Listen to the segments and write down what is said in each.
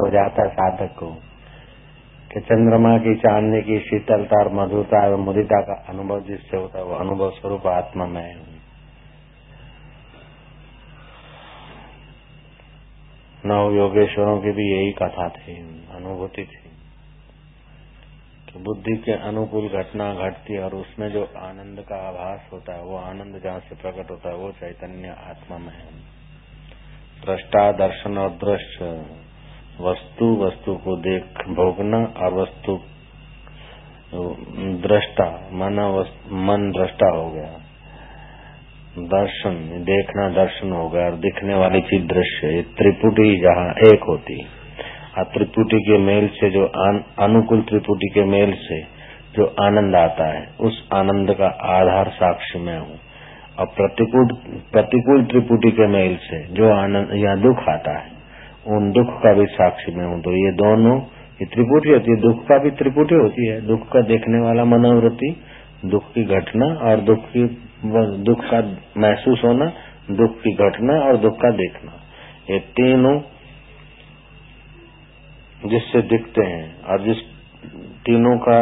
हो जाता साधक को, कि चंद्रमा की चांदनी की शीतलता और मधुरता और मुदिता का अनुभव जिससे होता है, वो अनुभव स्वरूप आत्मा में हूँ। नव योगेश्वरों की भी यही कथा थी, अनुभूति थी, कि बुद्धि के अनुकूल घटना घटती है और उसमें जो आनंद का आभास होता है, वो आनंद जहाँ से प्रकट होता है, वो चैतन्य आत्मा में है। दृष्टा, दर्शन और दृश्य। वस्तु वस्तु को देख, भोगना और वस्तु दृष्टा, मन मन दृष्टा हो गया। दर्शन, देखना दर्शन हो गया और दिखने वाली चीज़ दृश्य त्रिपुटी जहाँ एक होती। और त्रिपुटी के मेल से जो अनुकूल त्रिपुटी के मेल से जो आनंद आता है, उस आनंद का आधार साक्ष्य में हूँ। और प्रतिकूल प्रतिकूल त्रिपुटी के मेल से जो आनंद या दुख आता है उन दुख का भी साक्षी में हूँ। तो ये दोनों, ये त्रिपुटी होती है, दुख का भी त्रिपुटी होती है। दुख का देखने वाला मनोवृत्ति, दुख की घटना और दुख की, दुख का महसूस होना, दुख की घटना और दुख का देखना। ये तीनों जिससे दिखते हैं और जिस तीनों का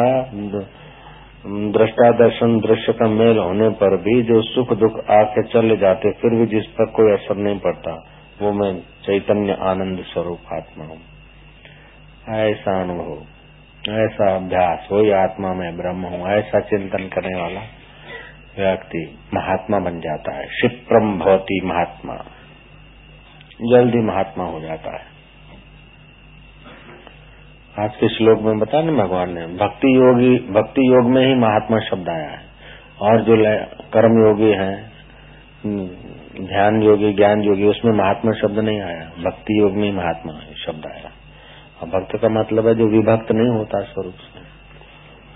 दृष्टा दर्शन दृश्य का मेल होने पर भी जो सुख दुख आके चले जाते फिर भी जिस पर कोई असर नहीं पड़ता। वो मैं चैतन्य आनंद स्वरूप आत्मा हूँ। ऐसा अनुभव, ऐसा अभ्यास, वही आत्मा में ब्रह्म हूँ, ऐसा चिंतन करने वाला व्यक्ति महात्मा बन जाता है। क्षिप्रम भवती महात्मा। जल्दी महात्मा हो जाता है। आज के श्लोक में बता ना भगवान ने, भक्ति योगी, भक्ति योग में ही महात्मा शब्द आया है। और जो कर्म योगी हैं ध्यान योगी, ज्ञान योगी, उसमें महात्मा शब्द नहीं आया। भक्ति योग में महात्मा शब्द आया। और भक्त का मतलब है जो विभक्त नहीं होता स्वरूप से।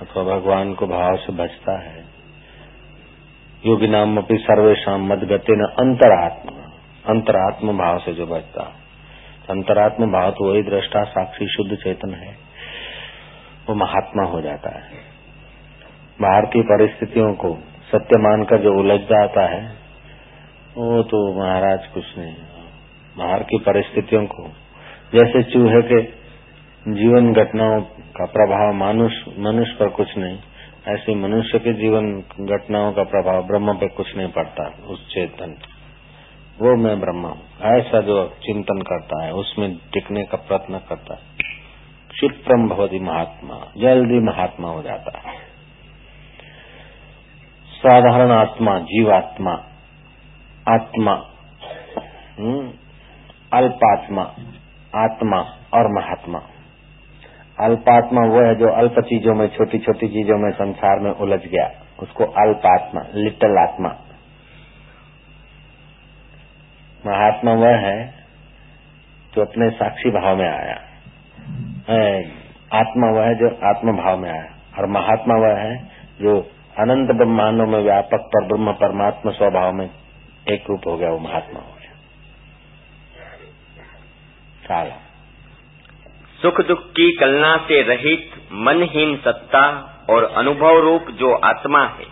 अथवा भगवान को भाव से बचता है। योगी नाम अपनी सर्वेशा मद गति न अंतरात्मा। अंतरात्म भाव से जो बचता अंतरात्म भाव तो वही दृष्टा, साक्षी, शुद्ध चेतन है। वो महात्मा हो जाता है। बाहर की परिस्थितियों को सत्य मानकर जो उलझ जाता है वो तो महाराज, कुछ नहीं। बाहर की परिस्थितियों को जैसे चूहे के जीवन घटनाओं का प्रभाव मनुष्य मनुष्य पर कुछ नहीं, ऐसे मनुष्य के जीवन घटनाओं का प्रभाव ब्रह्म पर कुछ नहीं पड़ता, उस चेतन वो मैं ब्रह्म हूँ। ऐसा जो चिंतन करता है, उसमें टिकने का प्रयत्न करता है। क्षिप्रम भवती महात्मा, जल्दी महात्मा हो जाता है। साधारण आत्मा, जीवात्मा आत्मा। हम्म, अल्पात्मा आत्मा और महात्मा। अल्पात्मा वो है जो अल्प चीज़ों में छोटी छोटी चीज़ों में संसार में उलझ गया। उसको अल्पात्मा लिटल आत्मा। महात्मा वह है जो अपने साक्षी भाव में आया। आत्मा वह है जो आत्म भाव में आया। और महात्मा वह है जो अनंत ब्रह्मांडों में व्यापक पर ब्रह्म परमात्मा स्वभाव में एक रूप हो गया वो महात्मा हो गया। सारा सुख दुख की कलना से रहित मनहीन सत्ता और अनुभव रूप जो आत्मा है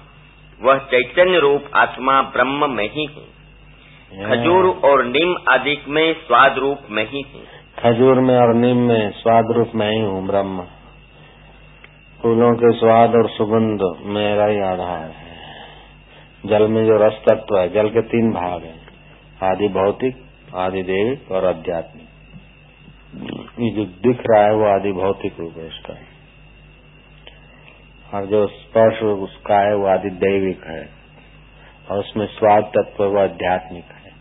वह चैतन्य रूप आत्मा ब्रह्म में ही हूँ। खजूर और नीम आदि में स्वाद रूप में ही हूँ। खजूर में और नीम में स्वाद रूप में ही हूँ ब्रह्म। फूलों के स्वाद और सुगंध मेरा ही आधार है। जल में जो रस तत्व है, जल के तीन भाग हैं, आदि भौतिक, आदि देविक और आध्यात्मिक। ये जो दिख रहा है वो आदि भौतिक रूप है इसका। और जो स्पर्श उसका है, वो आदि दैविक है। और उसमें स्वाद तत्व वो आध्यात्मिक है।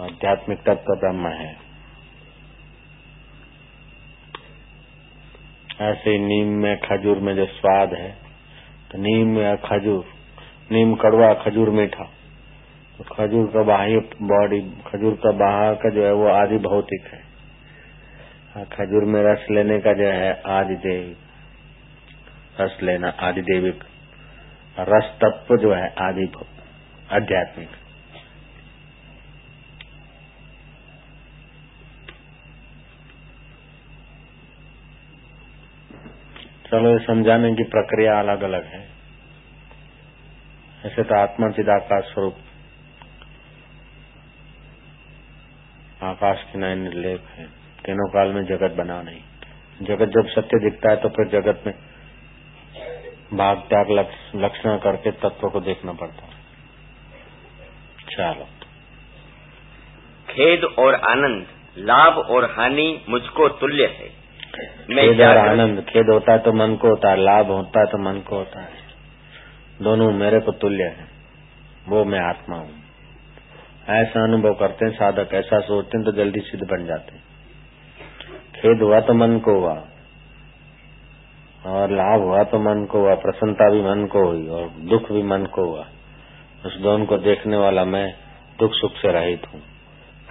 आध्यात्मिक तत्व ब्रह्म है। ऐसे नीम में खजूर में जो स्वाद है तो नीम या खजूर नीम कड़वा खजूर मीठा। तो खजूर का बाह्य बॉडी खजूर का बाहर का जो है वो आदि भौतिक है। हाँ, खजूर में रस लेने का जो है आदि देव रस लेना आदि देविक रस तत्व जो है आदि आध्यात्मिक। चलो समझाने की प्रक्रिया अलग अलग है। ऐसे तो आत्मा चिदाकाश स्वरूप। आकाश की नए निर्लेप है। तीनों काल में जगत बना नहीं। जगत जब सत्य दिखता है तो फिर जगत में भाग त्याग लक्षण करके तत्व को देखना पड़ता है। चलो। खेद और आनंद लाभ और हानि मुझको तुल्य है। खेद और आनंद खेद होता है तो मन को होता है लाभ होता है तो मन को होता है। दोनों मेरे को तुल्य है। वो मैं आत्मा हूँ। ऐसा अनुभव करते हैं, साधक ऐसा सोचते हैं तो जल्दी सिद्ध बन जाते हैं। खेद हुआ तो मन को हुआ, और लाभ हुआ तो मन को हुआ, प्रसन्नता भी मन को हुई, और दुख भी मन को हुआ। उस दोनों को देखने वाला मैं दुख सुख से रहित हूँ।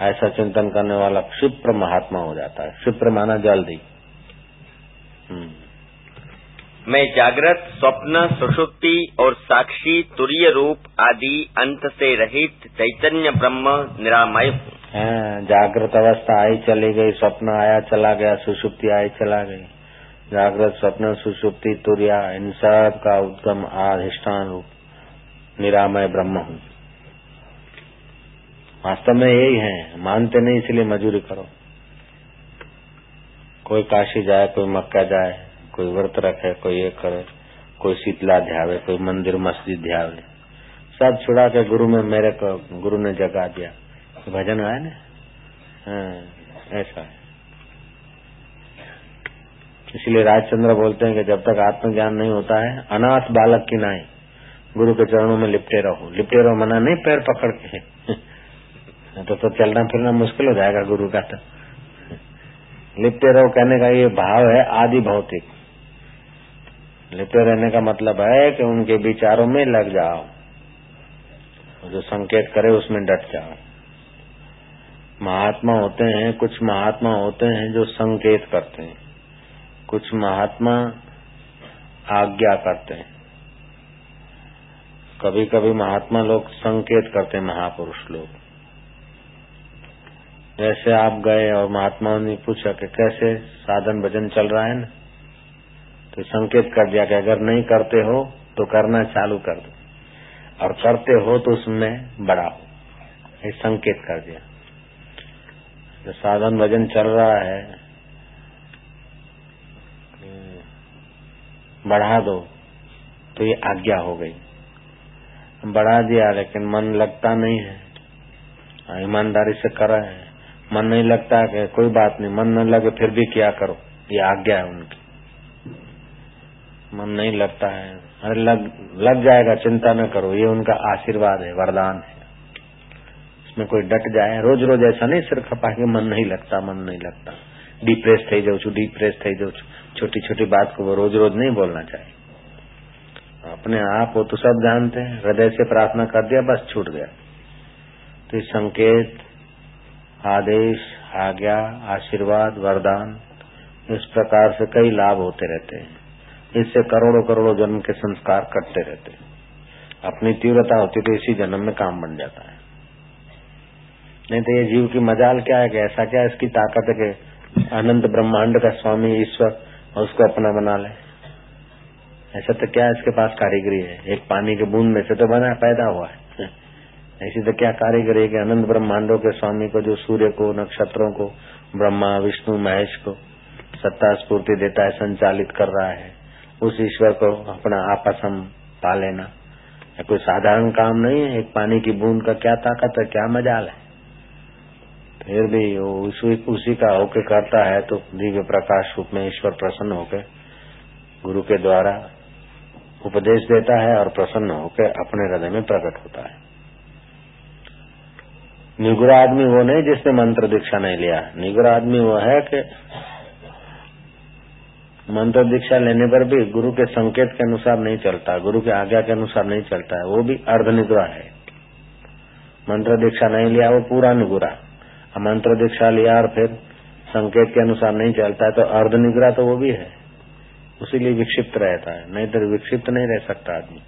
ऐसा चिंतन करने वाला क्षिप्र महात्मा हो जाता है। क्षिप्र माना जल्दी। हम्म। मैं जागृत स्वप्न सुषुप्ति और साक्षी तुरीय रूप आदि अंत से रहित चैतन्य ब्रह्म निरामय हूँ। हाँ, जागृत अवस्था आई चली गई स्वप्न आया चला गया सुषुप्ति आई चला गई। जागृत स्वप्न सुषुप्ति तुरिया इन सब का उद्गम अधिष्ठान रूप निरामय ब्रह्म हूँ। वास्तव में यही है मानते नहीं इसलिए मजूरी करो। कोई काशी जाए कोई मक्का जाए कोई व्रत रखे कोई ये करे कोई शीतला ध्यावे कोई मंदिर मस्जिद ध्यावे सब छुड़ा के गुरु में मेरे को गुरु ने जगा दिया। भजन आए ना? हाँ, ऐसा है। इसलिए राजचंद्र बोलते हैं कि जब तक आत्मज्ञान नहीं होता है अनाथ बालक की नाई गुरु के चरणों में लिपटे रहो। लिपटे रहो मना नहीं पैर पकड़ के। तो तो चलना फिरना मुश्किल हो जाएगा गुरु का तो। लिपटे रहो कहने का ये भाव है आदि भौतिक लिपटे रहने का मतलब है कि उनके विचारों में लग जाओ। जो संकेत करे उसमें डट जाओ। महात्मा होते हैं, कुछ महात्मा होते हैं जो संकेत करते हैं। कुछ महात्मा आज्ञा करते हैं। कभी कभी महात्मा लोग संकेत करते हैं, महापुरुष लोग। जैसे आप गए और महात्माओं ने पूछा कि कैसे साधन भजन चल रहा है ना? तो संकेत कर दिया कि अगर नहीं करते हो तो करना चालू कर दो। और करते हो तो उसमें बढ़ाओ। ये संकेत कर दिया। जो साधन भजन चल रहा है बढ़ा दो तो ये आज्ञा हो गई। बढ़ा दिया, लेकिन मन लगता नहीं है। ईमानदारी से करा है। मन नहीं लगता कि कोई बात नहीं, मन न लगे फिर भी क्या करो? ये आज्ञा है उनकी। मन नहीं लगता है अरे लग लग जाएगा चिंता न करो ये उनका आशीर्वाद है वरदान है इसमें कोई डट जाए रोज रोज ऐसा नहीं सिर खपा के मन नहीं लगता मन नहीं लगता डिप्रेस थी जाऊ છું ડિપ્રેસ થઈ જાઉં છું छोटी छोटी बात को वो रोज रोज नहीं बोलना चाहिए अपने आप वो तो सब जानते हैं हृदय से प्रार्थना कर दिया बस छूट गया तो संकेत आदेश आज्ञा आशीर्वाद वरदान इस प्रकार से कई लाभ होते रहते हैं इससे करोड़ों करोड़ों जन्म के संस्कार कटते रहते अपनी तीव्रता होती तो इसी जन्म में काम बन जाता है। नहीं तो ये जीव की मजाल क्या है कि ऐसा क्या इसकी ताकत है कि अनंत ब्रह्मांड का स्वामी ईश्वर और उसको अपना बना ले। ऐसा तो क्या इसके पास कारीगरी है? एक पानी के बूंद में से तो बना, पैदा हुआ है। ऐसी तो क्या कारीगरी है कि अनंत ब्रह्मांडों के स्वामी को, जो सूर्य को, नक्षत्रों को, ब्रह्मा, विष्णु, महेश को सत्ता स्फूर्ति देता है, संचालित कर रहा है। उस ईश्वर को अपना आपस हम पा लेना। कोई साधारण काम नहीं है एक पानी की बूंद का क्या ताकत है क्या मजाल है? फिर भी उसी, उसी का होके करता है तो दिव्य प्रकाश रूप में ईश्वर प्रसन्न होकर गुरु के द्वारा उपदेश देता है और प्रसन्न होकर अपने हृदय में प्रकट होता है। निगुरा आदमी वो नहीं जिसने मंत्र दीक्षा नहीं लिया। निगुरा आदमी वो है कि मंत्र दीक्षा लेने पर भी गुरु के संकेत के अनुसार नहीं चलता, गुरु के आज्ञा के अनुसार नहीं चलता है वो भी अर्ध निगुरा है। मंत्र दीक्षा नहीं लिया, वो पूरा निगुरा। मंत्र दीक्षा लिया और फिर संकेत के अनुसार नहीं चलता है तो अर्ध निगुरा तो वो भी है। उसीलिए विक्षिप्त रहता है, नहीं तो विक्षिप्त नहीं रह सकता आदमी,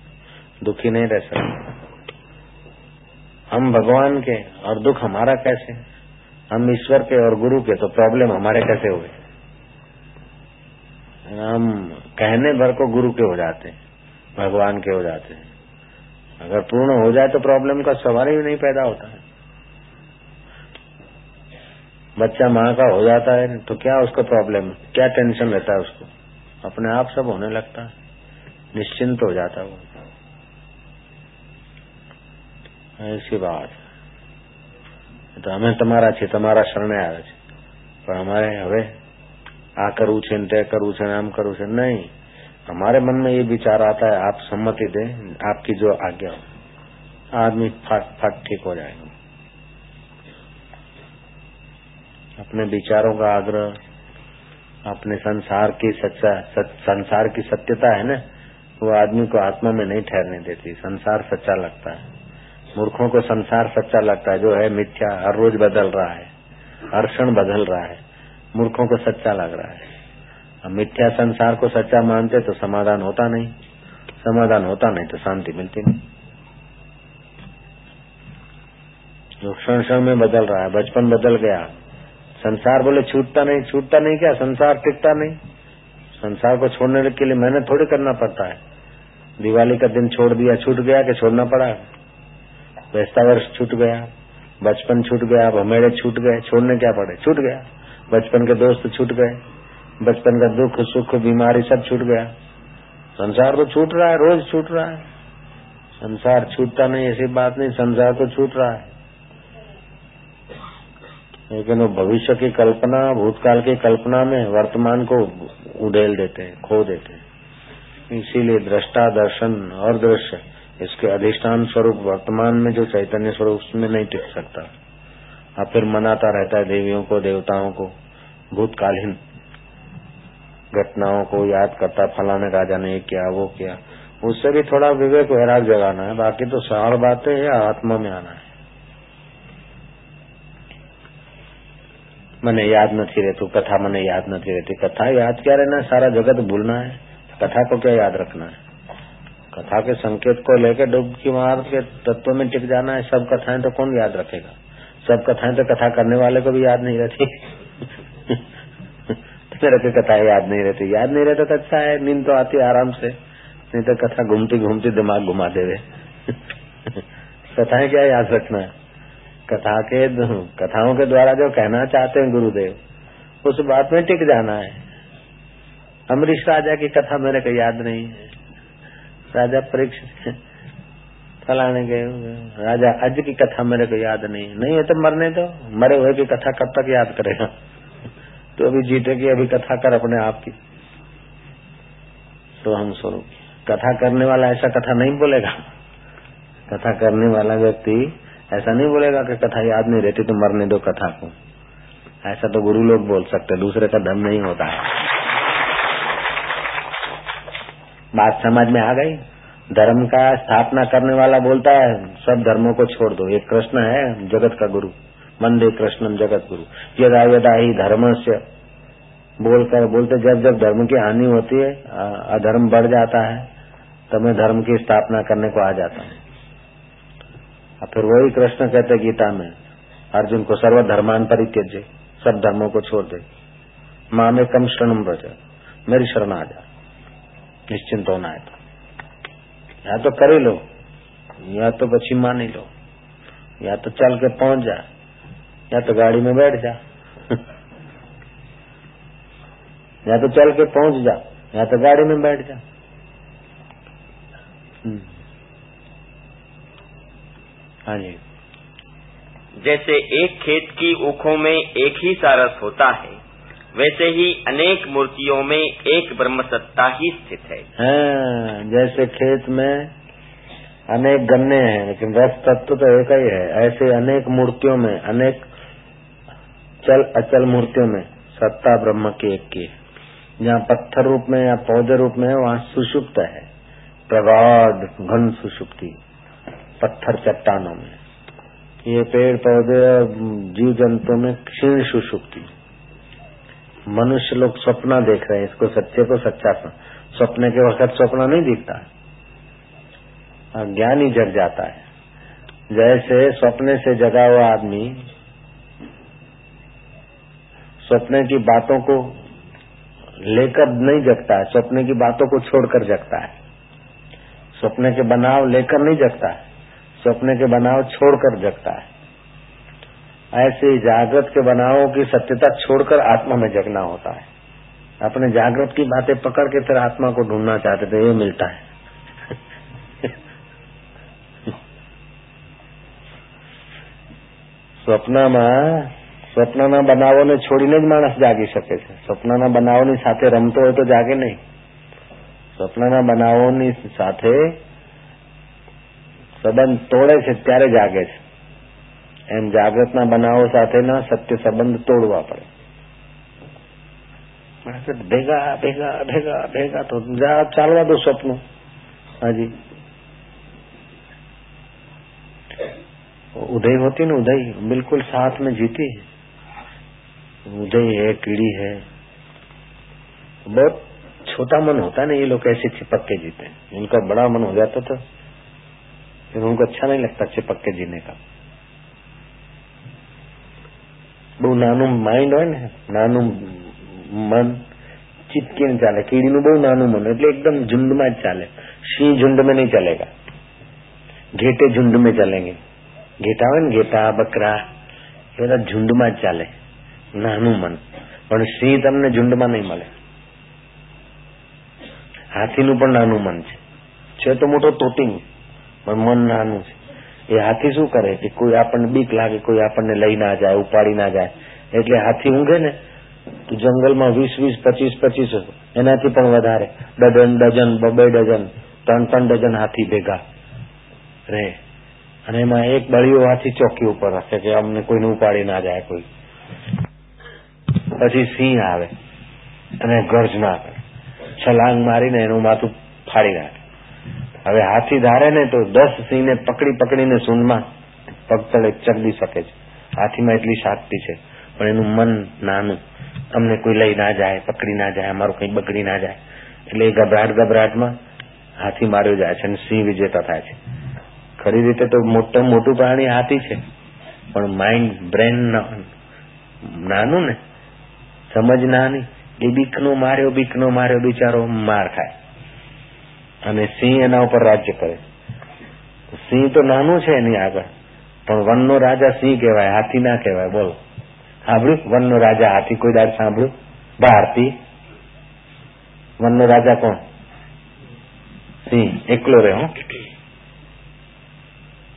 दुखी नहीं रह सकता। हम भगवान के, और दुख हमारा कैसे? हम ईश्वर के और गुरु के तो प्रॉब्लम हमारे कैसे हुए? हम कहने भर को गुरु के हो जाते हैं भगवान के हो जाते हैं अगर पूर्ण हो जाए तो प्रॉब्लम का सवाल ही नहीं पैदा होता है बच्चा माँ का हो जाता है तो क्या उसको प्रॉब्लम क्या टेंशन रहता है उसको अपने आप सब होने लगता है निश्चिंत हो जाता है वो ऐसी बात તો અમે તમારા છીએ તમારા શરણે આવે છે પણ અમારે હવે आ करू छे तय करू छे नाम करू छे। नहीं हमारे मन में ये विचार आता है आप सम्मति दें आपकी जो आज्ञा हो आदमी फट फट ठीक हो जाएगा। अपने विचारों का आग्रह अपने संसार की सच्चा सच, संसार की सत्यता है ना वो आदमी को आत्मा में नहीं ठहरने देती संसार सच्चा लगता है। मूर्खों को संसार सच्चा लगता है जो है मिथ्या हर रोज बदल रहा है हर क्षण बदल रहा है। मूर्खों को सच्चा लग रहा है। अब मिथ्या संसार को सच्चा मानते तो समाधान होता नहीं। समाधान होता नहीं तो शांति मिलती नहीं। जो क्षण क्षण में बदल रहा है, बचपन बदल गया। संसार बोले, छूटता नहीं छूटता नहीं क्या? संसार टिकता नहीं? संसार को छोड़ने के लिए मेहनत थोड़ी करना पड़ता है। दिवाली का दिन छोड़ दिया, छूट गया कि छोड़ना पड़ा? बेस्ता वर्ष छूट गया, बचपन छूट गया, अब भमेड़े छूट गए, छोड़ने क्या पड़े? छूट गया। बचपन के दोस्त छूट गए, बचपन का दुख, सुख, बीमारी सब छूट गया। संसार तो छूट रहा है, रोज छूट रहा है। संसार छूटता नहीं, ऐसी बात नहीं, संसार तो छूट रहा है। लेकिन वो भविष्य की कल्पना, भूतकाल की कल्पना में वर्तमान को उड़ेल देते हैं, खो देते हैं। इसीलिए दृष्टा दर्शन और दृश्य, इसके अधिष्ठान स्वरूप वर्तमान में जो चैतन्य स्वरूप उसमें नहीं टिक सकता। अब फिर मनाता रहता है देवियों को, देवताओं को। भूतकालीन घटनाओं को याद करता फलाने राजा ने किया वो किया उससे भी थोड़ा विवेक वैराग जगाना है बाकी तो सार बातें या आत्मा में आना है મને યાદ નથી રહેતું कथा મને याद नहीं रहती कथा याद क्या रहना है सारा जगत भूलना है कथा को क्या याद रखना है कथा के संकेत को लेकर डुबकी मार के तत्व में टिक जाना है सब कथाएं तो कौन याद रखेगा सब कथाएं तो कथा करने वाले को भी याद नहीं रहती मेरे को कथा याद नहीं रहती। याद नहीं रहता तो अच्छा है नींद तो आती आराम से। नहीं तो कथा घूमती घूमती दिमाग घुमा देवे। कथाएँ क्या याद रखना कथा के कथाओं के द्वारा जो कहना चाहते हैं गुरुदेव, उस बात में टिक जाना है। अमरीश राजा की कथा मेरे को याद नहीं है। राजा परीक्षित फलाने के राजा अज की कथा मेरे को याद नहीं नहीं है तो मरने दो। मरे हुए की कथा कब तक याद करेगा? तो अभी जीते की अभी कथा कर अपने आप की। तो हम स्वरूप कथा करने वाला ऐसा कथा नहीं बोलेगा। कथा करने वाला व्यक्ति ऐसा नहीं बोलेगा कि कथा याद नहीं रहती तो मरने दो कथा को। ऐसा तो गुरु लोग बोल सकते, दूसरे का धर्म नहीं होता। है बात समझ में आ गई? धर्म का स्थापना करने वाला बोलता है, सब धर्मों को छोड़ दो, ये कृष्ण है, जगत का गुरु। मंदे कृष्णम जगत गुरु यदा यदा ही धर्म से बोलकर बोलते जब जब धर्म की हानि होती है अधर्म बढ़ जाता है तो मैं धर्म की स्थापना करने को आ जाता हूँ। और फिर वही कृष्ण कहते गीता में, अर्जुन को सर्वधर्मान परित्यज्य, सब धर्मों को छोड़ दे। माँ में कम शरण ब्रज मेरी शरण आ जा। निश्चिंत होना है तो। या तो कर लो, या तो बची मान लो। या तो चल के पहुँच जा। या तो गाड़ी में बैठ जा। या तो चल के पहुँच जा या तो गाड़ी में बैठ जा। हम्म। हाँ जी। जैसे एक खेत की ऊखों में एक ही सारस होता है वैसे ही अनेक मूर्तियों में एक ब्रह्म सत्ता ही स्थित है। हाँ, जैसे खेत में अनेक गन्ने हैं लेकिन रस तत्व तो एक ही है। ऐसे अनेक मूर्तियों में अनेक चल, अचल मूर्तियों में, सत्ता ब्रह्म की एक की जहाँ पत्थर रूप में, या पौधे रूप में है, वहाँ सुषुप्त है। प्रगाढ़ घन सुषुप्ति, पत्थर चट्टानों में। ये पेड़ पौधे जीव जंतु में क्षीण सुषुप्ति। मनुष्य लोग सपना देख रहे हैं, इसको सच्चे को सच्चा सपने के वक्त सपना नहीं दिखता। ज्ञान ही जग जाता है। जैसे सपने से जगा हुआ आदमी स्वप्न की बातों को लेकर नहीं जगता है स्वप्न की बातों को छोड़कर जगता है। स्वप्न के बनाव लेकर नहीं जगता है स्वप्न के बनाव छोड़कर जगता है। ऐसे जागृत के बनावों की सत्यता छोड़कर आत्मा में जगना होता है। अपने जागृत की बातें पकड़ के फिर आत्मा को ढूंढना चाहते थे, ये मिलता है। स्वप्न में સ્વપ્નના બનાવોને છોડીને જ માણસ જાગી શકે છે સ્વપ્નના બનાવોની સાથે રમતો હોય તો જાગે નહીં સ્વપ્નના બનાવોની સાથે સંબંધ તોડે છે ત્યારે જાગે છે એમ જાગ્રતના બનાવો સાથેના સત્ય સંબંધ તોડવા પડે ભેગા ભેગા ભેગા ભેગા તો ચાલવા દો સ્વપ્નો હાજી उदय होती ना उदय बिल्कुल साथ में जीती है उदय है कीड़ी है बहुत छोटा मन होता है ना ये लोग ऐसे चिपक के जीते हैं उनका बड़ा मन हो जाता था फिर उनको अच्छा नहीं लगता चिपक के जीने का બહુ નાનું માઇન્ડ હોય ને નાનું મન ચીપકીને ચાલે કીડીનું બહુ નાનું મન એટલે એકદમ ઝુંડમાં જ ચાલે સિંહ झुंड में नहीं चलेगा घेटे झुंड में चलेंगे ઘેટા હોય ને ઘેટા બકરા એ બધા ઝુંડમાં જ ચાલે નાનું મન. પણ સિંહ તમને ઝુંડમાં નહીં મળે. હાથીનું પણ નાનું મન છે. છે તો મોટો તોતિંગ, પણ મન નાનું છે. એ હાથી શું કરે કે કોઈ આપણને બીક લાગે, કોઈ આપણને લઈ ના જાય, ઉપાડી ના જાય. એટલે હાથી ઊંઘે ને, તો જંગલમાં વીસ વીસ, પચીસ પચીસ એનાથી પણ વધારે. ડઝન ડઝન, બબે ડઝન, ત્રણ ત્રણ ડઝન હાથી ભેગા રહે. અને એમાં એક બળિયો હાથી ચોકી ઉપર રાખે કે અમને કોઈને ઉપાડી ના જાય કોઈ. પછી સિંહ આવે અને ગર્જના કરે. છલાંગ મારીને એનું માથું ફાડી નાખે. હવે હાથી ધારે ને તો દસ સિંહને પકડી પકડીને સૂનમાં પગતળે ચગડી શકે છે. હાથીમાં એટલી શાક્તિ છે. પણ એનું મન નાનું. તમને કોઈ લઈ ના જાય, પકડી ના જાય, અમારું કઈ બગડી ના જાય. એટલે એ ગભરાટ ગભરાટમાં હાથી માર્યો જાય છે અને સિંહ વિજેતા થાય છે. ખરી રીતે તો મોટું મોટું પ્રાણી હાથી છે. પણ માઇન્ડ બ્રેન નાનું ને સમજ નહીં એ બીકનો માર્યો બીકનો માર્યો, બિચારો માર ખાય. અને સિંહ એના ઉપર રાજ્ય કરે સિંહ તો નાનું છે એની આગળ. પણ વનનો રાજા સિંહ કહેવાય, હાથી ના કહેવાય, બોલો. સાંભળ્યું? વનનો રાજા હાથી, કોઈ દાડ સાંભળ્યું? ભારતી. વનનો રાજા કોણ? સિંહ. એકલો રહે હું.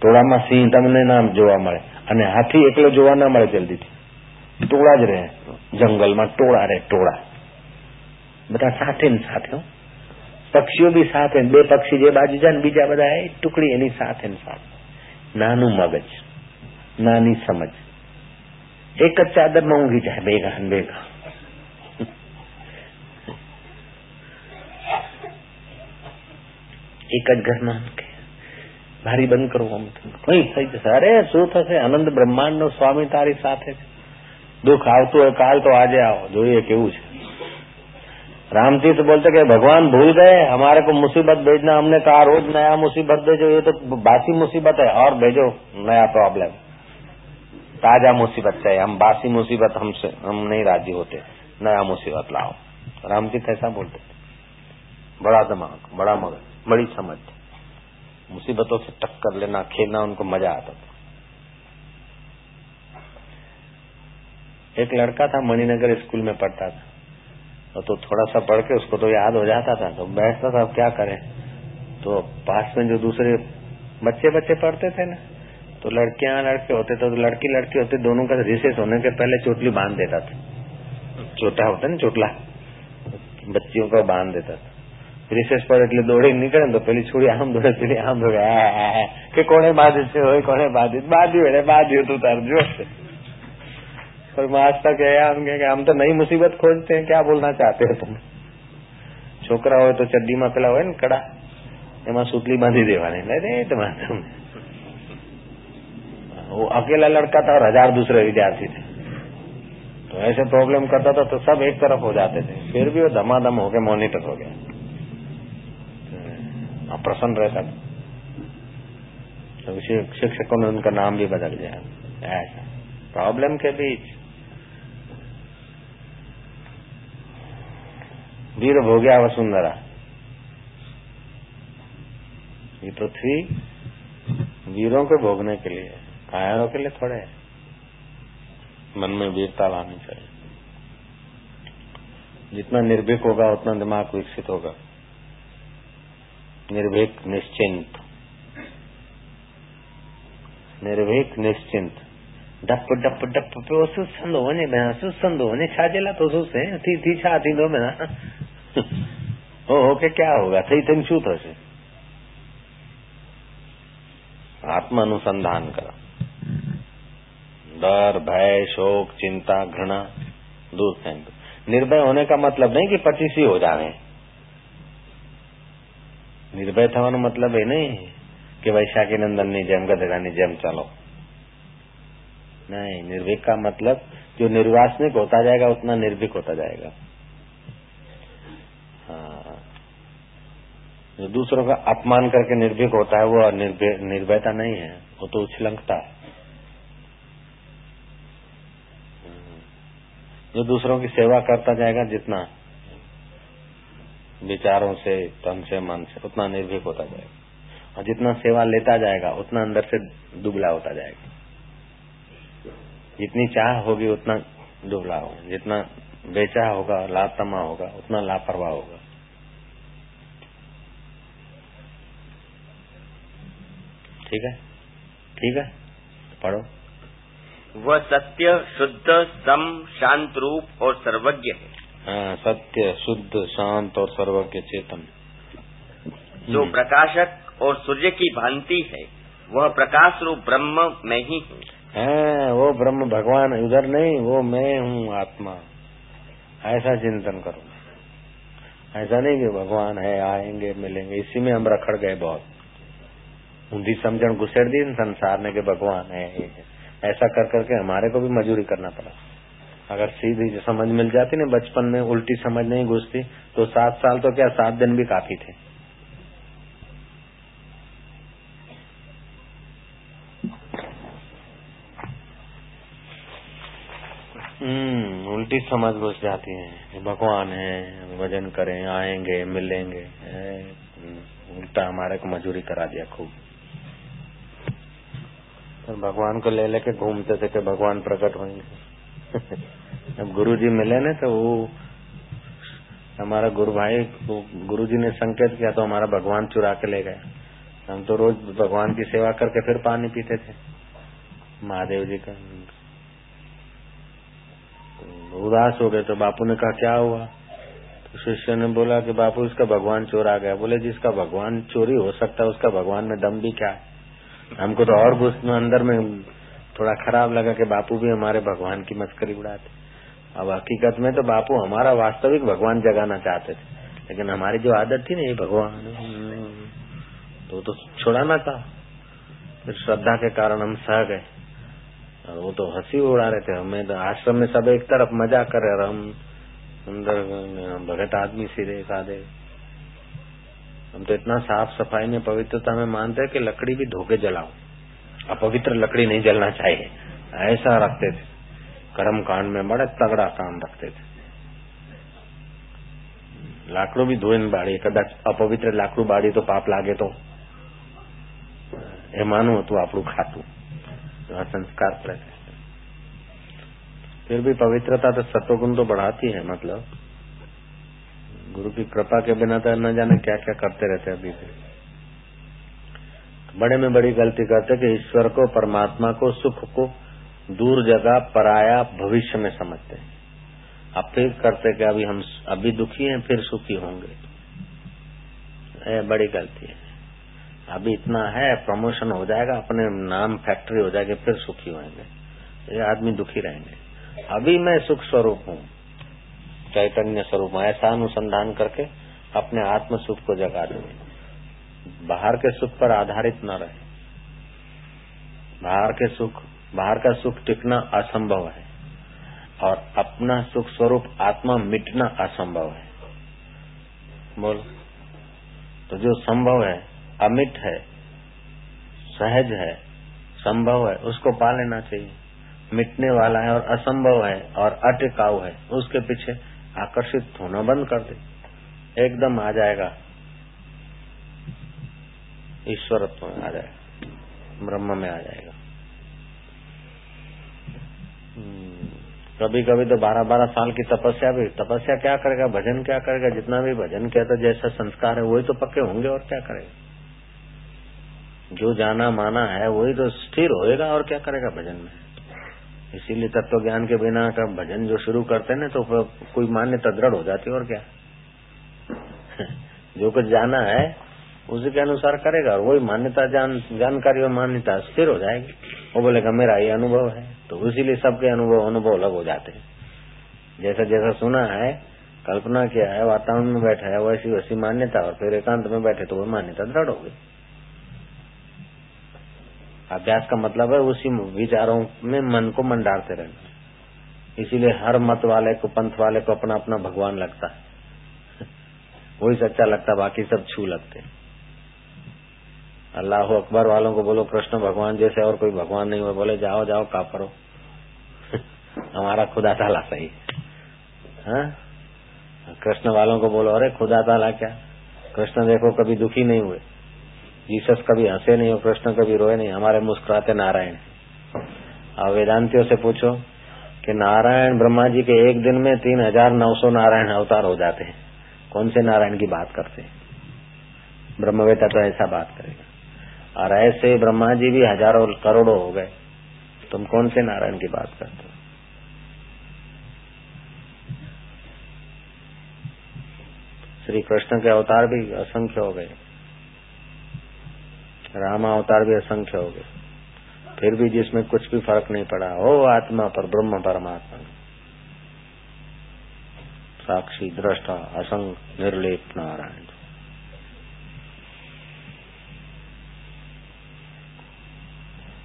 ટોળામાં સિંહ તમને નામ જોવા મળે. અને હાથી એકલો જોવા ના મળે જલ્દીથી. ટોળા જ રહે જંગલમાં ટોળા રહે ટોળા બધા સાથે ને સાથે પક્ષીઓ બી સાથે બે પક્ષી જે બાજુ જાય ને બીજા બધા એ ટુકડી એની સાથે ને સાથે નાનું મગજ નાની સમજ એક જ ચાદરમાં ઊંઘી જાય ભેગા ને ભેગા એક જ ઘરમાં બારી બંધ કરો આમ કઈ થઈ જશે અરે શું થશે આનંદ બ્રહ્માંડ નો સ્વામી તારી સાથે છે દુઃખ આવતું હોય કાલ તો આજે આવો જોઈએ કેવું છે रामतीर्थ बोलते कि भगवान भूल गए हमारे को मुसीबत भेजना हमने कहा रोज नया मुसीबत भेजो ये तो बासी मुसीबत है और भेजो नया प्रॉब्लम ताजा मुसीबत चाहिए हम बासी मुसीबत हमसे हम नहीं राजी होते नया मुसीबत लाओ रामतीर्थ ऐसा बोलते थे बड़ा दिमाग बड़ा मगज बड़ी समझ मुसीबतों से टक्कर लेना खेलना उनको मजा आता था एक लड़का था मणिनगर स्कूल में पढ़ता था तो थोड़ा सा पढ़ के उसको तो याद हो जाता था तो बैठता था अब क्या करें तो पास में जो दूसरे बच्चे बच्चे पढ़ते थे ना तो लड़कियां लड़के होते थे तो लड़की लड़की होते दोनों का रिसेस होने के पहले चोटली बांध देता था छोटा होता ना चोटला बच्चियों का बांध देता था રિસેસ પર એટલે દોડી નીકળે તો પેલી છોડી આમ દોડે પેલી આમ દોડે કે કોને બાંધ્યું છે હોય કોને બાંધ્યું બાંધ્યું એટલે બાંધ્યું તું તાર पर आज तक गया क्या हम तो नई मुसीबत खोजते हैं, क्या बोलना चाहते हो तुम? छोकरा हो तो चड्डी में पेला हो कड़ा। एम सूतली बांधी દેવાની तो वो अकेला लड़का था और हज़ार दूसरे विद्यार्थी थे। तो ऐसे प्रॉब्लम करता था तो सब एक तरफ़ हो जाते थे। फिर भी वो धमाधम होके मोनिटर हो गया। तो प्रसन्न रहता था। तो शिक्षकों ने उनका नाम भी बदल दिया ऐसा। प्रॉब्लम के बीच वीर भोग्या वसुंधरा ये पृथ्वी वीरों को भोगने के लिए कायरों के लिए थोड़े मन में वीरता लानी चाहिए। जितना निर्भीक होगा, उतना दिमाग विकसित होगा। निर्भीक, निश्चिंत। निर्भीक, निश्चिंत। डप डप डप पियो सुसंदो वञे भेण सुसंदो वञे छाजे लाइ थो सुसे थी थी छा थींदो भेण हो हो के क्या होगा થઈ થઈને શું થશે आत्म अनुसंधान करो डर भय शोक चिंता घृणा दूर फेंक निर्भय होने का मतलब नहीं कि पच्चीस ही हो जावे निर्भय થવાનો मतलब ये नहीं कि वैशाखी नंदन ની જેમ ગધેડાની જેમ चलो नहीं, निर्भीक का मतलब जो निर्वासनिक होता जाएगा, उतना निर्भीक होता जाएगा। हाँ। जो दूसरों का अपमान करके निर्भीक होता है, वो निर्भयता नहीं है, वो तो उछलंकता है। जो दूसरों की सेवा करता जाएगा, जितना विचारों से, तन से, मन से, उतना निर्भीक होता जाएगा। और जितना सेवा लेता जाएगा, उतना अंदर से दुबला होता जाएगा। जितनी चाह होगी उतना दुबला होगा जितना बेचा होगा लातमा होगा उतना लापरवाह होगा। ठीक है? ठीक है? पढ़ो। वह सत्य शुद्ध सम शांत रूप और सर्वज्ञ है। हाँ, सत्य शुद्ध शांत और सर्वज्ञ चेतन। जो हम्म। प्रकाशक और सूर्य की भांति है वह प्रकाश रूप ब्रह्म में ही हूँ। हाँ, वो ब्रह्म भगवान उधर नहीं वो मैं हूँ आत्मा। ऐसा चिंतन करो। ऐसा नहीं कि भगवान है आएँगे मिलेंगे। इसी में हम रखड़ गए बहुत। ऊंधी समझण घुसेड़ दी संसार ने के भगवान है। ऐसा कर करके हमारे को भी मजूरी करना पड़ा। अगर सीधी समझ मिल जाती ना बचपन में उल्टी समझ नहीं घुसती तो सात साल तो क्या सात दिन भी काफ़ी थे। हम्म उल्टी समझ घुस जाती है। भगवान है वज़न करें, आएँगे, मिलेंगे। उल्टा हमारे को मजूरी करा दिया खूब। तो भगवान को ले लेके घूमते थे कि भगवान प्रकट होंगे। अब गुरु जी मिले ना तो वो हमारा गुरु भाई गुरु जी ने संकेत किया तो हमारा भगवान चुरा के ले गए। हम तो रोज भगवान की सेवा करके फिर पानी पीते थे। महादेव जी का उदास हो गए तो बापू ने कहा, क्या हुआ? तो शिष्य ने बोला कि बापू, इसका भगवान चोरा गया। बोले, जिसका भगवान चोरी हो सकता है, उसका भगवान में दम भी क्या? है हमको तो और गुस्से अंदर में थोड़ा खराब लगा कि बापू भी हमारे भगवान की मस्करी उड़ाते। अब हकीकत में तो बापू हमारा वास्तविक भगवान जगाना चाहते थे। लेकिन हमारी जो आदत थी ना, ये भगवान। तो तो छुड़ाना था। फिर श्रद्धा के कारण हम सह गए। वो तो हंसी उड़ा रहे थे हमें तो आश्रम में सब एक तरफ मजा कर रहे हम अंदर भगत आदमी सिरे साधे हम तो इतना साफ सफाई में पवित्रता में मानते हैं कि लकड़ी भी धोके जलाओ अपवित्र लकड़ी नहीं जलना चाहिए ऐसा रखते थे कर्म कांड में बड़े तगड़ा काम रखते थे लाकड़ो भी ધોઈને બાળી કદાચ અપવિત્ર લાકડું બાળી तो પાપ લાગે તો એ માનવું હતું આપણું ખાતું संस्कार रहते फिर भी पवित्रता तो सत्वगुण तो बढ़ाती है मतलब। गुरु की कृपा के बिना तो न जाने क्या क्या करते रहते अभी भी। बड़े में बड़ी गलती करते कि ईश्वर को, परमात्मा को, सुख को दूर जगह, पराया, भविष्य में समझते हैं। अब फिर करते कि अभी हम अभी दुखी हैं, फिर सुखी होंगे। बड़ी गलती है। अभी इतना है प्रमोशन हो जाएगा, अपने नाम फैक्ट्री हो जाएगी, फिर सुखी होंगे ये आदमी दुखी रहेंगे। अभी मैं सुख स्वरूप हूँ, चैतन्य स्वरूप ऐसा अनुसंधान करके अपने आत्म सुख को जगा देंगे। बाहर के सुख पर आधारित न रहे। बाहर के सुख, बाहर का सुख टिकना असंभव है, और अपना सुख स्वरूप आत्मा मिटना असंभव है। बोल। तो जो संभव है अमिट है, सहज है, संभव है, उसको पा लेना चाहिए। मिटने वाला है और असंभव है और अटिकाऊ है, उसके पीछे आकर्षित होना बंद कर दे। एकदम आ जाएगा। ईश्वरत्व में आ जाएगा। ब्रह्म में आ जाएगा। हम्म। कभी कभी तो बारह बारह साल की तपस्या भी, तपस्या क्या करेगा, भजन क्या करेगा, जितना भी भजन किया तो जैसा संस्कार है, वही तो पक्के होंगे और क्या करेगा? जो जाना माना है, वही तो स्थिर होएगा, और क्या करेगा भजन में? इसीलिए तत्व ज्ञान के बिना का भजन जो शुरू करते हैं तो कोई मान्यता दृढ़ हो जाती है, और क्या? जो कुछ जाना है, उसी के अनुसार करेगा, और वही मान्यता जान, जानकारी और मान्यता स्थिर हो जाएगी। वो बोलेगा, मेरा ये अनुभव है। तो इसीलिए सबके अनुभव अनुभव अलग हो जाते हैं। जैसा जैसा सुना है, कल्पना किया है, वातावरण में बैठा है, वैसी वैसी मान्यता, और फिर एकांत में बैठे तो वो मान्यता दृढ़ हो गई। अभ्यास का मतलब है उसी विचारों में मन को मंडारते रहना। इसीलिए हर मत वाले को, पंथ वाले को अपना अपना भगवान लगता है। वही सच्चा लगता बाकी सब छू लगते अल्लाह अकबर वालों को बोलो, कृष्ण भगवान जैसे और कोई भगवान नहीं हो बोले, जाओ जाओ का करो हमारा खुदा ताला सही हाँ। कृष्ण वालों को बोलो, अरे खुदा ताला क्या? कृष्ण देखो, कभी दुखी नहीं हुए। जीसस कभी हंसे नहीं हो कृष्ण कभी रोए नहीं, हमारे मुस्कुराते नारायण। अब वेदांतियों से पूछो कि नारायण ब्रह्मा जी के एक दिन में तीन हज़ार नौ सौ नारायण अवतार हो जाते हैं। कौन से नारायण की बात करते हैं? ब्रह्मवेता तो ऐसा बात करेगा। और ऐसे ब्रह्मा जी भी हज़ारों करोड़ों हो गए। तुम कौन से नारायण की बात करते हो? श्री कृष्ण के अवतार भी असंख्य हो गए। राम अवतार भी असंख्य हो गए। फिर भी जिसमें कुछ भी फ़र्क नहीं पड़ा हो आत्मा पर, ब्रह्म परमात्मा। साक्षी, दृष्टा असंग निर्लेप नारायण।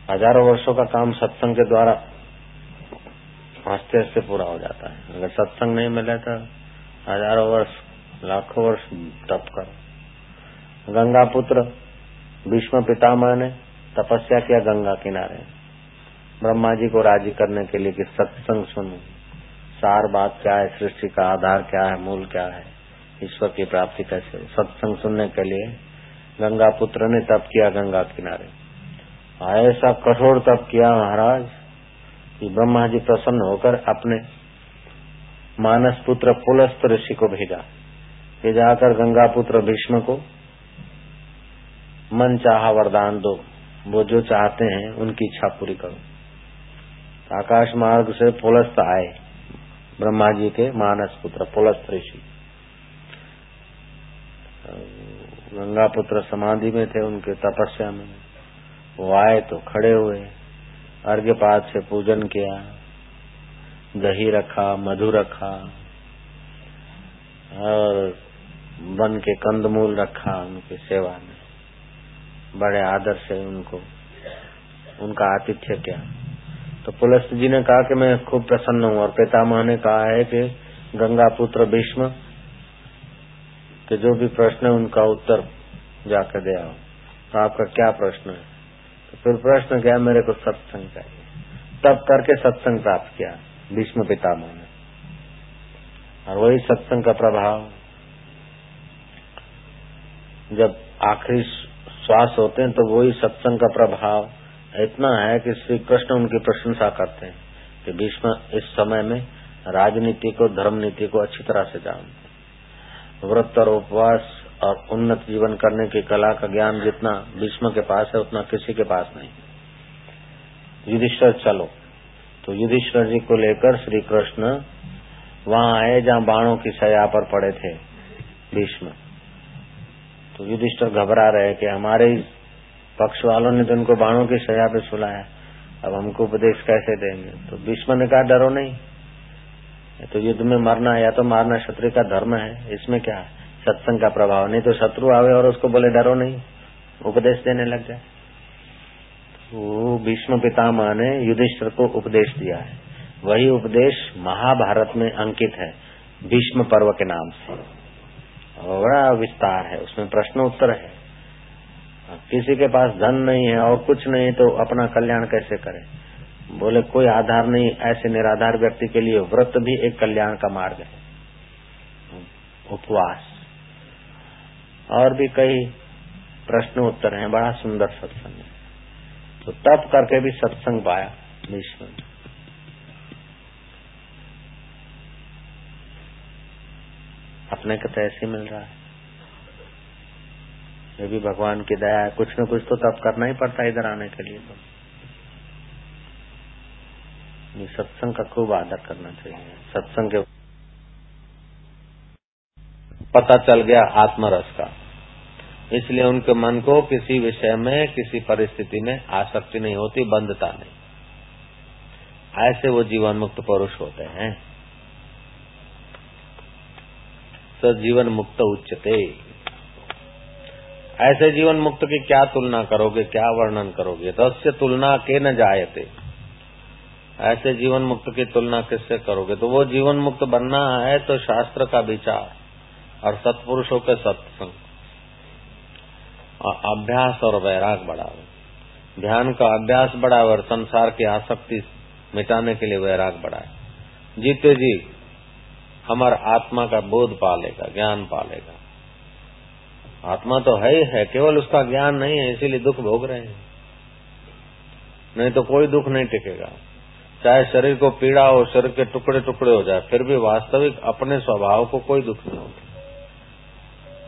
हज़ारों वर्षों का काम सत्संग के द्वारा हँसते हँसते पूरा हो जाता है। अगर सत्संग नहीं मिले तो हज़ारों वर्ष, लाखों वर्ष तप कर। गंगा पुत्र भीष्म पितामह ने तपस्या किया गंगा किनारे। ब्रह्मा जी को राज़ी करने के लिए कि सत्संग सुनो। सार बात क्या है, सृष्टि का आधार क्या है, मूल क्या है? ईश्वर की प्राप्ति कैसे? सत्संग सुनने के लिए गंगा पुत्र ने तप किया गंगा किनारे। ऐसा कठोर तप किया महाराज कि ब्रह्मा जी प्रसन्न होकर अपने मानस पुत्र पुलस्त ऋषि को भेजा। कि जाकर गंगा पुत्र भीष्म को मन चाह वरदान दो। वो जो चाहते हैं, उनकी इच्छा पूरी करो। आकाश मार्ग से पुलस्त आए। ब्रह्मा जी के मानस पुत्र, पुलस्त ऋषि। गंगा पुत्र समाधि में थे, उनके तपस्या में। वो आए तो खड़े हुए। अर्घ्यपात से पूजन किया। दही रखा, मधु रखा। और वन के कंदमूल रखा, उनकी सेवा में। बड़े आदर से उनको, उनका आतिथ्य किया। तो पुलस्त जी ने कहा कि मैं खूब प्रसन्न हूँ और पितामह ने कहा है कि गंगा पुत्र भीष्म, के जो भी प्रश्न है उनका उत्तर जाकर दे आओ। तो आपका क्या प्रश्न है? तो फिर प्रश्न क्या, मेरे को सत्संग चाहिए। तब करके सत्संग प्राप्त किया, भीष्म पितामह ने। और वही सत्संग का प्रभाव, जब आखिरी श्वास होते हैं तो वही सत्संग का प्रभाव इतना है कि श्री कृष्ण उनकी प्रशंसा करते हैं कि भीष्म इस समय में राजनीति को धर्म नीति को अच्छी तरह से जानते व्रत और उपवास और उन्नत जीवन करने की कला का ज्ञान जितना भीष्म के पास है, उतना किसी के पास नहीं। युधिष्ठर, चलो। तो युधिष्ठर जी को लेकर श्री कृष्ण वहाँ आए जहाँ बाणों की सया पर पड़े थे, भीष्म। तो युधिष्ठर घबरा रहे कि हमारे पक्ष वालों ने तो उनको बाणों की सजा पे सुलाया। अब हमको उपदेश कैसे देंगे? तो भीष्म ने कहा, डरो नहीं। तो युद्ध में मरना या तो मारना शत्रु का धर्म है। इसमें क्या सत्संग का प्रभाव। नहीं तो शत्रु आवे और उसको बोले, डरो नहीं। उपदेश देने लग जाए। वो भीष्म पितामह ने युधिष्ठर को उपदेश दिया है। वही उपदेश महाभारत में अंकित है। भीष्म पर्व के नाम से। बड़ा विस्तार है, उसमें प्रश्न उत्तर है। किसी के पास धन नहीं है और कुछ नहीं तो अपना कल्याण कैसे करे? बोले, कोई आधार नहीं, ऐसे निराधार व्यक्ति के लिए व्रत भी एक कल्याण का मार्ग है। उपवास। और भी कई प्रश्न उत्तर हैं, बड़ा सुंदर सत्संग है। तो तब करके भी सत्संग पाया भीष्म अपने को तो ऐसे मिल रहा है। ये भी भगवान की दया है। कुछ न कुछ तो तब करना ही पड़ता है इधर आने के लिए तो। सत्संग का खूब आदर करना चाहिए। सत्संग के पता चल गया आत्मरस का। इसलिए उनके मन को किसी विषय में, किसी परिस्थिति में आसक्ति नहीं होती, बंधता नहीं। ऐसे वो जीवन मुक्त पुरुष होते हैं। तो जीवन मुक्त उच्चते ऐसे जीवन मुक्त की क्या तुलना करोगे, क्या वर्णन करोगे? तस्य तुलना के न जायते। ऐसे जीवन मुक्त की तुलना किससे करोगे? तो वो जीवन मुक्त बनना है तो शास्त्र का विचार और सत्पुरुषों के सत्संग। अभ्यास और वैराग बढ़ावे। ध्यान का अभ्यास बढ़ावे और संसार की आसक्ति मिटाने के लिए वैराग बढ़ाए। जीते जी हमारा आत्मा का बोध पालेगा, ज्ञान पालेगा। आत्मा तो है ही है, केवल उसका ज्ञान नहीं है, इसीलिए दुख भोग रहे हैं। नहीं तो कोई दुख नहीं टिकेगा। चाहे शरीर को पीड़ा हो, शरीर के टुकड़े टुकड़े हो जाए, फिर भी वास्तविक अपने स्वभाव को कोई दुख नहीं होता।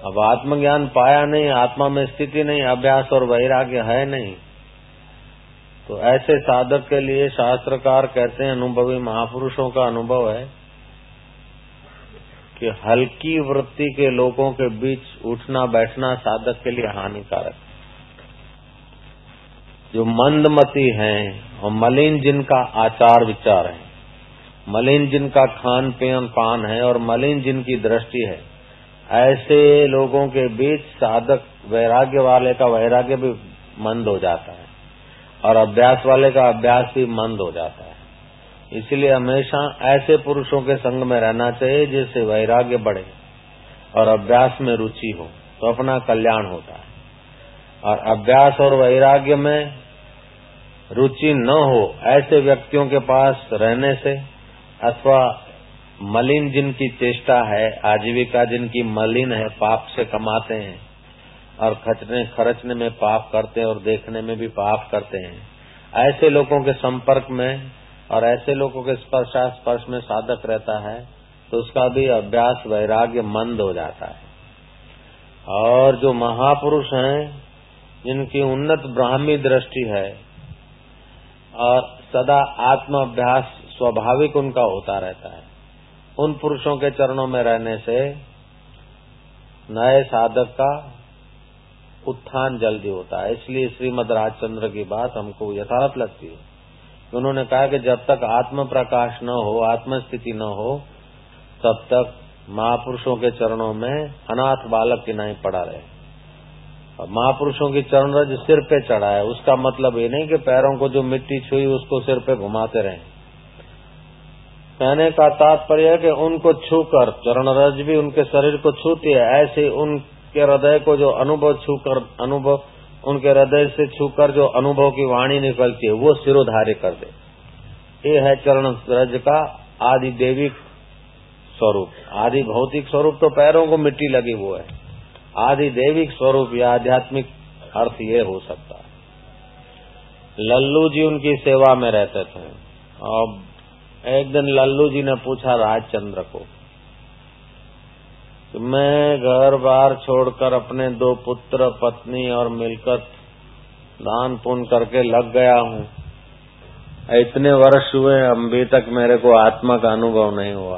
अब आत्मज्ञान पाया नहीं, आत्मा में स्थिति नहीं, अभ्यास और वैराग्य है नहीं। तो ऐसे साधक के लिए शास्त्रकार कहते हैं, अनुभवी महापुरुषों का अनुभव है कि हल्की वृत्ति के लोगों के बीच उठना बैठना साधक के लिए हानिकारक। जो मंदमती हैं, और मलिन जिनका आचार विचार है, मलिन जिनका खान पीन पान है, और मलिन जिनकी दृष्टि है, ऐसे लोगों के बीच साधक वैराग्य वाले का वैराग्य भी मंद हो जाता है, और अभ्यास वाले का अभ्यास भी मंद हो जाता है। इसलिए हमेशा ऐसे पुरुषों के संग में रहना चाहिए जिससे वैराग्य बढ़े और अभ्यास में रुचि हो तो अपना कल्याण होता है। और अभ्यास और वैराग्य में रुचि न हो ऐसे व्यक्तियों के पास रहने से, अथवा मलिन जिनकी चेष्टा है, आजीविका जिनकी मलिन है, पाप से कमाते हैं और खचने, खर्चने में पाप करते हैं और देखने में भी पाप करते हैं, ऐसे लोगों के संपर्क में और ऐसे लोगों के स्पर्शास्पर्श में साधक रहता है तो उसका भी अभ्यास वैराग्य मंद हो जाता है। और जो महापुरुष हैं, जिनकी उन्नत ब्राह्मी दृष्टि है, और सदा आत्म अभ्यास स्वाभाविक उनका होता रहता है। उन पुरुषों के चरणों में रहने से नए साधक का उत्थान जल्दी होता है। इसलिए श्रीमद राजचंद्र की बात हमको यथार्थ लगती है। उन्होंने कहा कि जब तक आत्म प्रकाश न हो आत्म स्थिति न हो, तब तक महापुरुषों के चरणों में अनाथ बालक की नहीं पड़ा रहे। महापुरुषों की चरण रज सिर पे चढ़ा है। उसका मतलब ये नहीं कि पैरों को जो मिट्टी छुई उसको सिर पे घुमाते रहे। कहने का तात्पर्य है कि उनको छूकर, चरण रज भी उनके शरीर को छूती है, ऐसे उनके हृदय को जो अनुभव छूकर, अनुभव उनके हृदय से छूकर जो अनुभव की वाणी निकलती है, वो सिरोधार्य कर दे। ये है चरण रज का आदि देविक स्वरूप। आदि भौतिक स्वरूप तो पैरों को मिट्टी लगी वो है। आदि देविक स्वरूप या आध्यात्मिक अर्थ ये हो सकता है। लल्लू जी उनकी सेवा में रहते थे। और एक दिन लल्लू जी ने पूछा, राजचंद्र को मैं घर बार छोड़कर अपने दो पुत्र, पत्नी और मिलकर दान पुण्य करके लग गया हूँ। इतने वर्ष हुए अभी तक मेरे को आत्मा का अनुभव नहीं हुआ।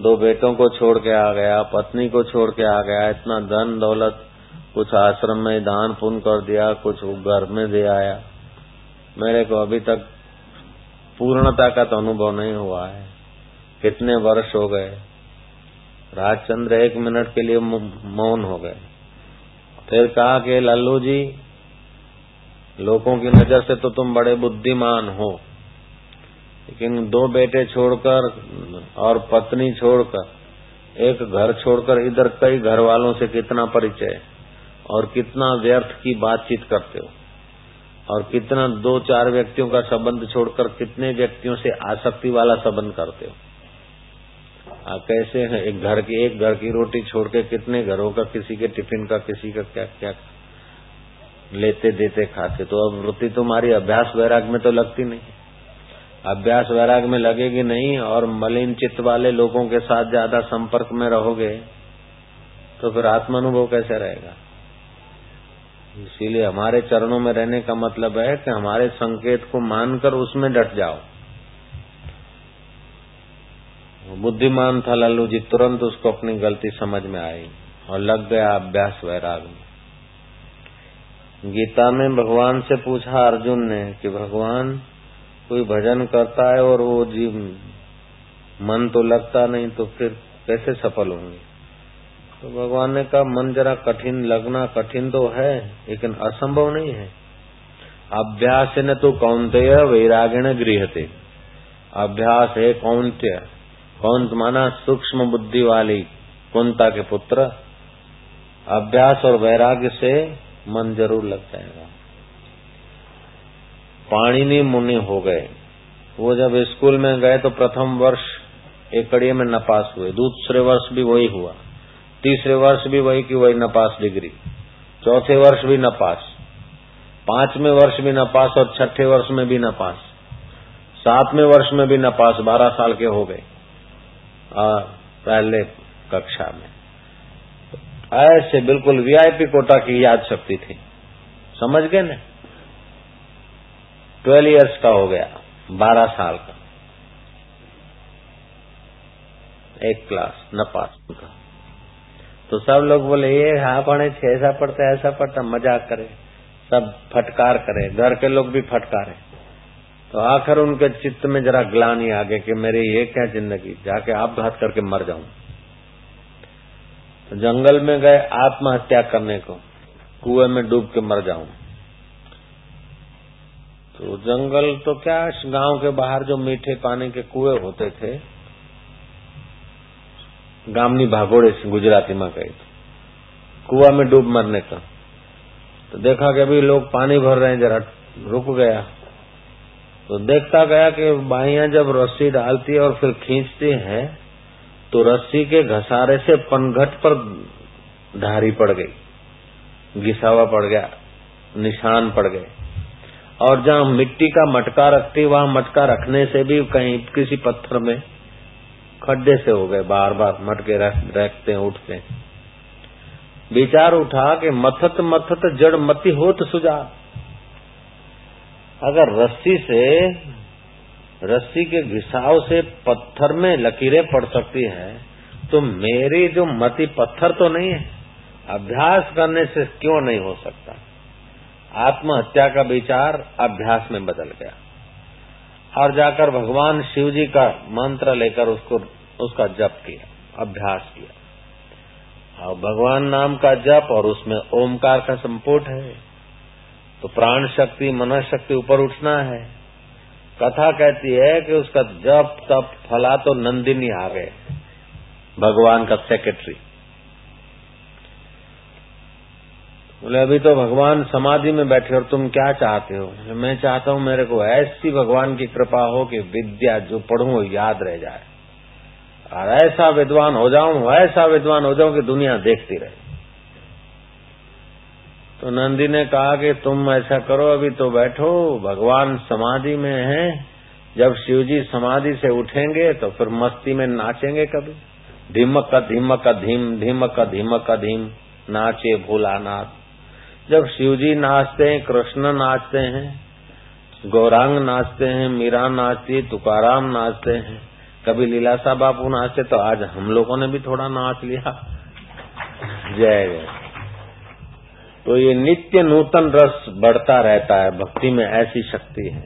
दो बेटों को छोड़ के आ गया, पत्नी को छोड़ के आ गया, इतना धन दौलत, कुछ आश्रम में दान पुण्य कर दिया, कुछ घर में दे आया। मेरे को अभी तक पूर्णता का तो अनुभव नहीं हुआ है। कितने वर्ष हो गए राजचंद्र एक मिनट के लिए मौन हो गए। फिर कहा कि, लल्लू जी, लोगों की नज़र से तो तुम बड़े बुद्धिमान हो। लेकिन दो बेटे छोड़कर और पत्नी छोड़कर, एक घर छोड़कर इधर कई घर वालों से कितना परिचय? और कितना व्यर्थ की बातचीत करते हो? और कितना दो चार व्यक्तियों का संबंध छोड़कर कितने व्यक्तियों से आसक्ति वाला संबंध करते हो? कैसे है? एक घर की, एक घर की रोटी छोड़ के कितने घरों का, किसी के टिफ़िन का, किसी का क्या क्या लेते देते खाते? तो अब वृत्ति तुम्हारी अभ्यास वैराग में तो लगती नहीं अभ्यास वैराग में लगेगी नहीं और मलिन चित्त वाले लोगों के साथ ज़्यादा संपर्क में रहोगे तो फिर आत्मानुभव कैसे रहेगा? इसीलिए हमारे चरणों में रहने का मतलब है कि हमारे संकेत को मानकर उसमें डट जाओ। बुद्धिमान था लल्लू जी, तुरंत उसको अपनी गलती समझ में आई और लग गया अभ्यास वैराग में। गीता में भगवान से पूछा अर्जुन ने कि भगवान, कोई भजन करता है और वो जीव, मन तो लगता नहीं तो फिर कैसे सफल होंगे? तो भगवान ने कहा, मन जरा कठिन, लगना कठिन तो है, लेकिन असंभव नहीं है। अभ्यास न तो कौनते वैरागिण गृहते। अभ्यास है कौनत्य कौन माना सूक्ष्म बुद्धि वाली कुंता के पुत्र? अभ्यास और वैराग्य से मन ज़रूर लग जाएगा। पाणिनी मुनि हो गए। वो जब स्कूल में गए तो प्रथम वर्ष एक कड़िए में नपास हुए। दूसरे वर्ष भी वही हुआ। तीसरे वर्ष भी वही की वही नपास डिग्री। चौथे वर्ष भी नपास। पाँचवें वर्ष भी नपास और छठे वर्ष में भी नपास। सातवें वर्ष में भी नपास। बारह साल के हो गए। पहले कक्षा में। ऐसे बिल्कुल वीआईपी कोटा की याद शक्ति थी। समझ गए ना? ट्वेल्व इयर्स का हो गया, बारह साल का। एक क्लास, न पास का। तो सब लोग बोले, ये हाँ पढ़े ऐसा पढ़ते, ऐसा पढ़ता, मज़ाक करे, सब फटकार करे, घर के लोग भी फटकारे। तो आखिर उनके चित्त में जरा ग्लानी आ गई कि मेरी ये क्या ज़िंदगी? जाके आप घात करके मर जाऊँ। तो जंगल में गए आत्महत्या करने को, कुएँ में डूब के मर जाऊँ। तो जंगल तो क्या, गाँव के बाहर जो मीठे पानी के कुएँ होते थे, गामनी भागोड़े से गुजराती में गई कुआ में डूब मरने का। तो देखा कि अभी लोग पानी भर रहे हैं, जरा रुक गया। तो देखता गया कि बाइया जब रस्सी डालती है और फिर खींचती है तो रस्सी के घसारे से पनघट पर धारी पड़ गई, घिसावा पड़ गया, निशान पड़ गए। और जहाँ मिट्टी का मटका रखती, वहाँ मटका रखने से भी कहीं किसी पत्थर में खड्डे से हो गए बार बार मटके रखते उठते विचार उठा कि मथत मथत जड़ मती हो तो सुझा अगर रस्सी से, रस्सी के घिसाव से पत्थर में लकीरें पड़ सकती है तो मेरी जो मति पत्थर तो नहीं है। अभ्यास करने से क्यों नहीं हो सकता? आत्महत्या का विचार अभ्यास में बदल गया। और जाकर भगवान शिव जी का मंत्र लेकर उसको, उसका जप किया, अभ्यास किया। और भगवान नाम का जप और उसमें ओमकार का संपुट है। तो प्राण शक्ति, मन शक्ति ऊपर उठना है। कथा कहती है कि उसका जब तब फला तो नंदिनी आ गए भगवान का सेक्रेटरी बोले, अभी तो भगवान समाधि में बैठे और तुम क्या चाहते हो? मैं चाहता हूँ मेरे को ऐसी भगवान की कृपा हो कि विद्या जो पढ़ू वो याद रह जाए। और ऐसा विद्वान हो जाऊँ, ऐसा विद्वान हो जाऊँ कि दुनिया देखती रहे। तो नंदी ने कहा कि तुम ऐसा करो, अभी तो बैठो, भगवान समाधि में है। जब शिव जी समाधि से उठेंगे तो फिर मस्ती में नाचेंगे कभी। धीमक धीमक, धीम, धीमक धीमक, धीम, नाचे भोलानाथ। जब शिव जी नाचते हैं, कृष्ण नाचते हैं, गौरांग नाचते हैं, मीरा नाचती है, तुकाराम नाचते हैं, कभी लीलासा बापू नाचते तो आज हम लोगों ने भी थोड़ा नाच लिया। जय जय। तो ये नित्य नूतन रस बढ़ता रहता है, भक्ति में ऐसी शक्ति है।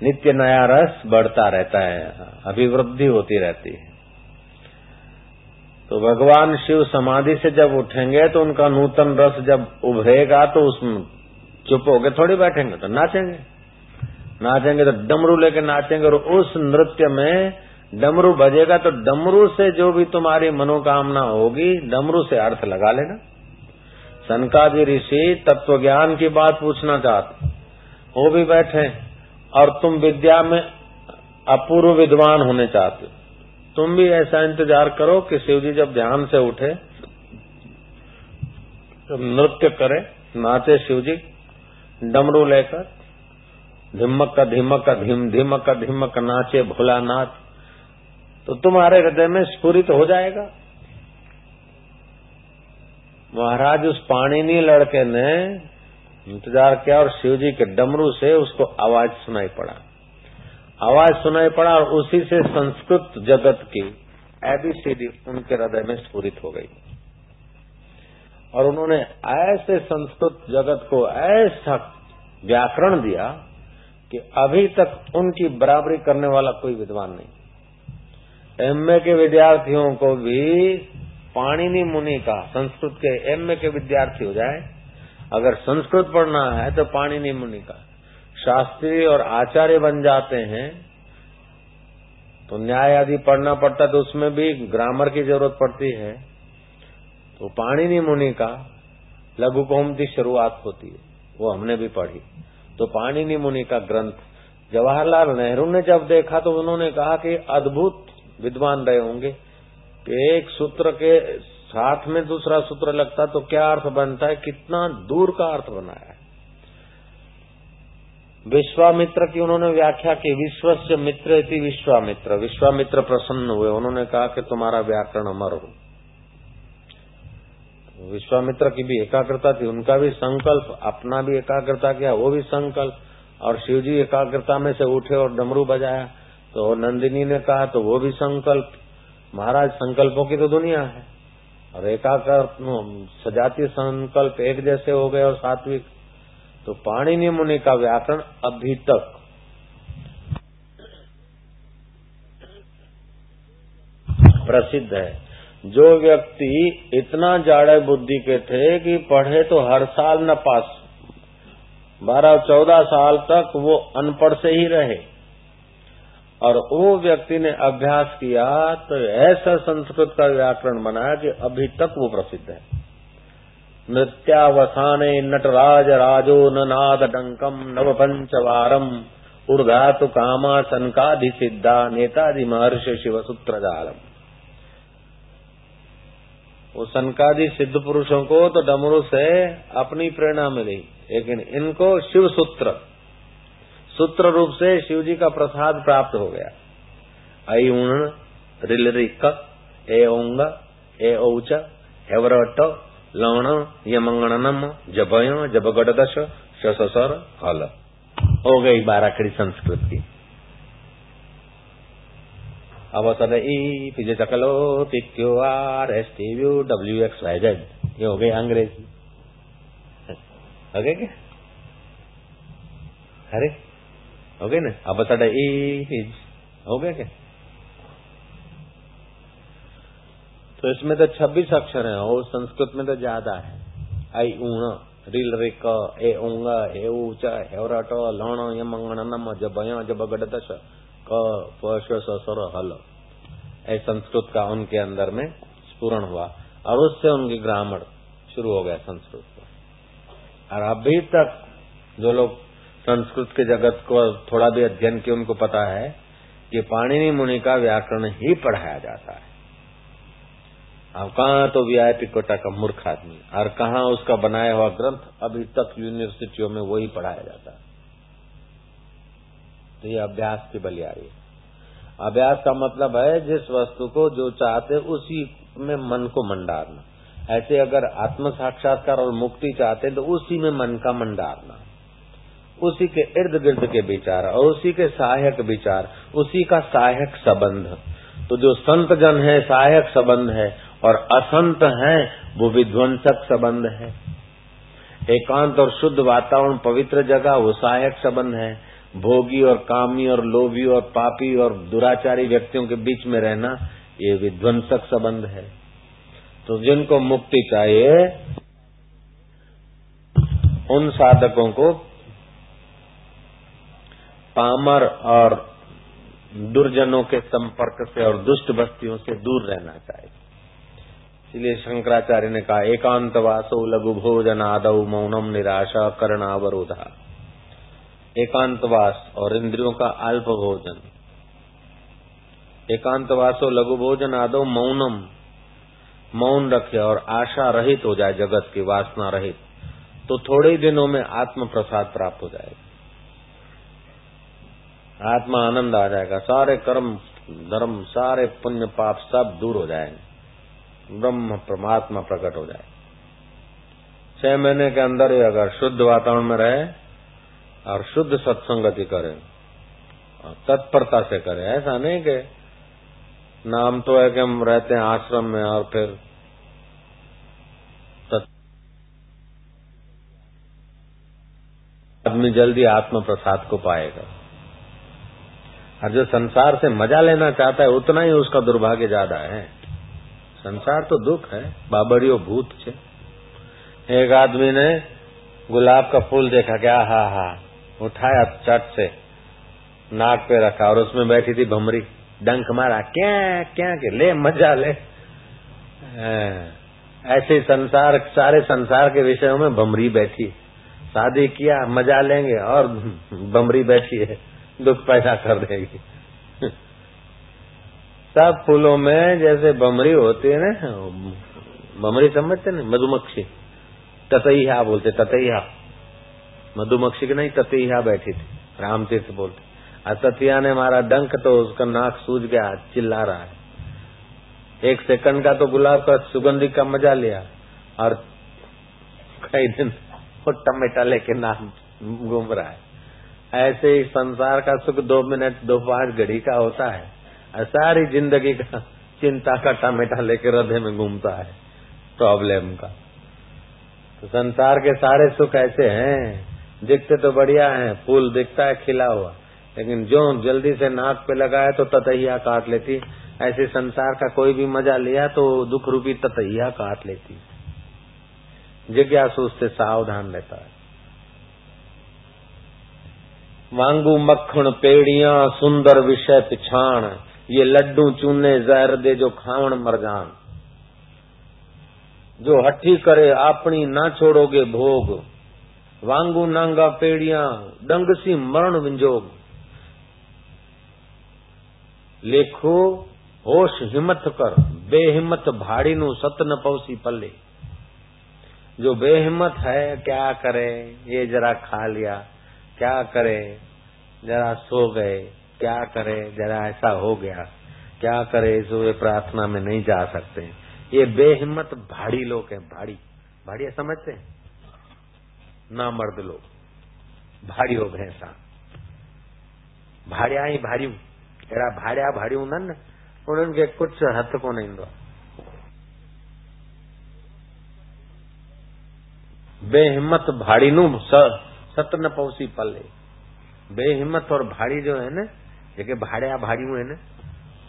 नित्य नया रस बढ़ता रहता है, अभिवृद्धि होती रहती है। तो भगवान शिव समाधि से जब उठेंगे तो उनका नूतन रस जब उभरेगा तो उसमें चुप हो गए थोड़ी बैठेंगे तो नाचेंगे। नाचेंगे तो डमरू लेके नाचेंगे, और उस नृत्य में डमरू बजेगा तो डमरू से जो भी तुम्हारी मनोकामना होगी, डमरू से अर्थ लगा लेना। सनकादि ऋषि तत्व ज्ञान की बात पूछना चाहते वो भी बैठे और तुम विद्या में अपूर्व विद्वान होने चाहते तुम भी ऐसा इंतज़ार करो कि शिव जी जब ध्यान से उठे तो नृत्य करे, नाचे शिव जी डमरू लेकर, धिमक का धिमक का धिम, धिमक का धिमक, नाचे भोलानाथ तो तुम्हारे हृदय में स्फुरित हो जाएगा। महाराज उस पाणिनी लड़के ने इंतज़ार किया और शिव जी के डमरू से उसको आवाज़ सुनाई पड़ा। आवाज़ सुनाई पड़ा और उसी से संस्कृत जगत की एबीसीडी उनके हृदय में स्फूरित हो गई। और उन्होंने ऐसे संस्कृत जगत को ऐसा व्याकरण दिया कि अभी तक उनकी बराबरी करने वाला कोई विद्वान नहीं। एमए के विद्यार्थियों को भी पाणिनि मुनि का, संस्कृत के एमए के विद्यार्थी हो जाए। अगर संस्कृत पढ़ना है तो पाणिनि मुनि का। शास्त्री और आचार्य बन जाते हैं तो न्याय आदि पढ़ना पड़ता है तो उसमें भी ग्रामर की ज़रूरत पड़ती है। तो पाणिनि मुनि का लघु कौम की शुरुआत होती है, वो हमने भी पढ़ी। तो पाणिनि मुनि का ग्रंथ, जवाहरलाल नेहरू ने जब देखा तो उन्होंने कहा कि अद्भुत विद्वान रहे होंगे। कि एक सूत्र के साथ में दूसरा सूत्र लगता तो क्या अर्थ बनता है? कितना दूर का अर्थ बनाया है। विश्वामित्र की उन्होंने व्याख्या की विश्व से मित्र थी विश्वामित्र। विश्वामित्र प्रसन्न हुए। उन्होंने कहा कि तुम्हारा व्याकरण अमर हो। विश्वामित्र की भी एकाग्रता थी। उनका भी संकल्प, अपना भी एकाग्रता किया, वो भी संकल्प। और शिवजी एकाग्रता में से उठे और डमरू बजाया। तो नंदिनी ने कहा तो वो भी संकल्प महाराज, संकल्पों की तो दुनिया है। और एकाकर सजातीय संकल्प एक जैसे हो गए और सात्विक। तो पाणिनि मुनि का व्याकरण अभी तक। प्रसिद्ध है। जो व्यक्ति इतना जाड़े बुद्धि के थे कि पढ़े तो हर साल न पास। बारह चौदह साल तक वो अनपढ़ से ही रहे। और वो व्यक्ति ने अभ्यास किया तो ऐसा संस्कृत का व्याकरण बनाया कि अभी तक वो प्रसिद्ध है। नृत्यावसाने नटराज राजो ननाद डंकम नव पंचवारम ऊर्धातु कामा सनकाधि सिद्धा नेताधि महर्षि शिव सूत्र जालम वो सनकादि सिद्ध पुरुषों को तो डमरू से अपनी प्रेरणा मिली, लेकिन इनको शिव सूत्र सूत्र रूप से शिव जी का प्रसाद प्राप्त हो गया। आई उण रिलरिक ए ओंग ए औच हेवरट, लवण, यमंगणनम, जबय जबगढ़ शसर हल। हो गई बाराखड़ी संस्कृत की। अवसर ई, पीजे चकलो P Q R, S T U, W X, Y Z. ये हो गए अंग्रेज़ी। हो गए क्या? अरे हो गए ना? अवसर ई हो गया क्या? तो इसमें तो छब्बीस अक्षर हैं और संस्कृत में तो ज़्यादा है। आई ऊण रिल रिक ए ऊंग ए ऊच हेवरट लण यमंगण नम जब जब गड दश सर हल ऐसे संस्कृत का उनके अंदर में स्पूरण हुआ और उससे उनकी ग्रामर शुरू हो गया संस्कृत। को और अभी तक जो लोग संस्कृत के जगत को थोड़ा भी अध्ययन किया, उनको पता है कि पाणिनि मुनि का व्याकरण ही पढ़ाया जाता है। अब कहा तो वीआईपी कोटा का मूर्ख आदमी, और कहाँ उसका बनाया हुआ ग्रंथ, अभी तक यूनिवर्सिटियों में वही पढ़ाया जाता है। तो ये अभ्यास की बलियारी है। अभ्यास का मतलब है, जिस वस्तु को जो चाहते, उसी में मन को मंडारना। ऐसे अगर आत्म साक्षात्कार और मुक्ति चाहते तो उसी में मन का मंडारना। उसी के इर्द गिर्द के विचार और उसी के सहायक विचार, उसी का सहायक संबंध। तो जो संत जन है, सहायक संबंध है और असंत है, वो विध्वंसक संबंध है। एकांत और शुद्ध वातावरण पवित्र जगह, वो सहायक संबंध है। भोगी और कामी और लोभी और पापी और दुराचारी व्यक्तियों के बीच में रहना, ये विध्वंसक संबंध है। तो जिनको मुक्ति चाहिए, उन साधकों को पामर और दुर्जनों के संपर्क से और दुष्ट बस्तियों से दूर रहना चाहिए। इसलिए शंकराचार्य ने कहा एकांत वासो लघु भोजन आदव मौनम निराशा करणावरोधा। एकांतवास और इंद्रियों का अल्प भोजन। एकांतवासो लघु भोजन आदो मौनम। मौन रखे और आशा रहित हो जाए जगत की वासना रहित तो थोड़े ही दिनों में आत्म प्रसाद प्राप्त हो जाएगा। आत्मा आनंद आ जाएगा। सारे कर्म, धर्म, सारे पुण्य पाप सब दूर हो जाएँगे। ब्रह्म परमात्मा प्रकट हो जाए छह महीने के अंदर ही अगर शुद्ध वातावरण में रहे और शुद्ध सत्संगति करे, और तत्परता से करे, ऐसा नहीं कि नाम तो है कि हम रहते हैं आश्रम में और फिर आदमी जल्दी आत्म प्रसाद को पाएगा। और जो संसार से मज़ा लेना चाहता है, उतना ही उसका दुर्भाग्य ज़्यादा है। संसार तो दुख है, बाबरियो भूत छे एक आदमी ने गुलाब का फूल देखा, क्या हा हा, उठाया चट से, नाक पे रखा और उसमें बैठी थी भमरी डंक मारा, क्या क्या के ले, मज़ा ले। ऐसे संसार, सारे संसार के विषयों में भमरी बैठी। शादी किया, मज़ा लेंगे और बमरी बैठी है। दुख पैदा कर देगी। सब फूलों में जैसे बमरी होती है ना, बमरी समझते ना मधुमक्खी। ततैया बोलते ततैया मधुमक्खी की नहीं ततैया बैठी थी राम तीर्थ बोलते ततिया ने मारा डंक तो उसका नाक सूज गया, चिल्ला रहा है। एक सेकंड का तो गुलाब का सुगंधी का मज़ा लिया। और कई दिन वो टमेटा लेके नाक घूम रहा है। ऐसे ही संसार का सुख दो मिनट, दो पाँच घड़ी का होता है। सारी ज़िंदगी का चिंता का टमेटा लेकर हृदय में घूमता है प्रॉब्लम का। तो संसार के सारे सुख ऐसे हैं। दिखते तो बढ़िया हैं, फूल दिखता है, खिला हुआ। लेकिन जो जल्दी से नाक पे लगाए तो ततैया काट लेती। ऐसे संसार का कोई भी मज़ा लिया तो दुख रूपी ततैया काट लेती। जिज्ञासु उससे सावधान रहता है। मांगू मक्खन, पेड़िया, सुंदर विषय पिछाण, ये लड्डू चूने जहर दे जो खावण मरजान जो हठी करे अपनी ना छोड़ोगे भोग, वांगू नांगा पेड़िया डंगसी मरण विंजोग। लेखो, होश हिम्मत कर, बेहिम्मत भाड़ी नु सत न पौसी पल्ले। जो बेहिम्मत है, क्या करे, ये जरा खा लिया। क्या करे? जरा सो गए। क्या करे? जरा ऐसा हो गया। क्या करे? सुबह प्रार्थना में नहीं जा सकते। ये बेहिम्मत भाड़ी लोग हैं भाड़ी भाड़ी समझते हैं? ना मर्द लोग। भाड़ी हो गए ऐसा भाड़िया ही भारी अहिड़ा भाड़िया भाड़ी हूंदा न उन्हनि खे कुझु हथ कोन ईंदो बेहिम्मत भाड़ी नु सत न पौसी पले बेहिम्मत और भाड़ी जो है न जेके भाड़िया भाड़ियूं आहिनि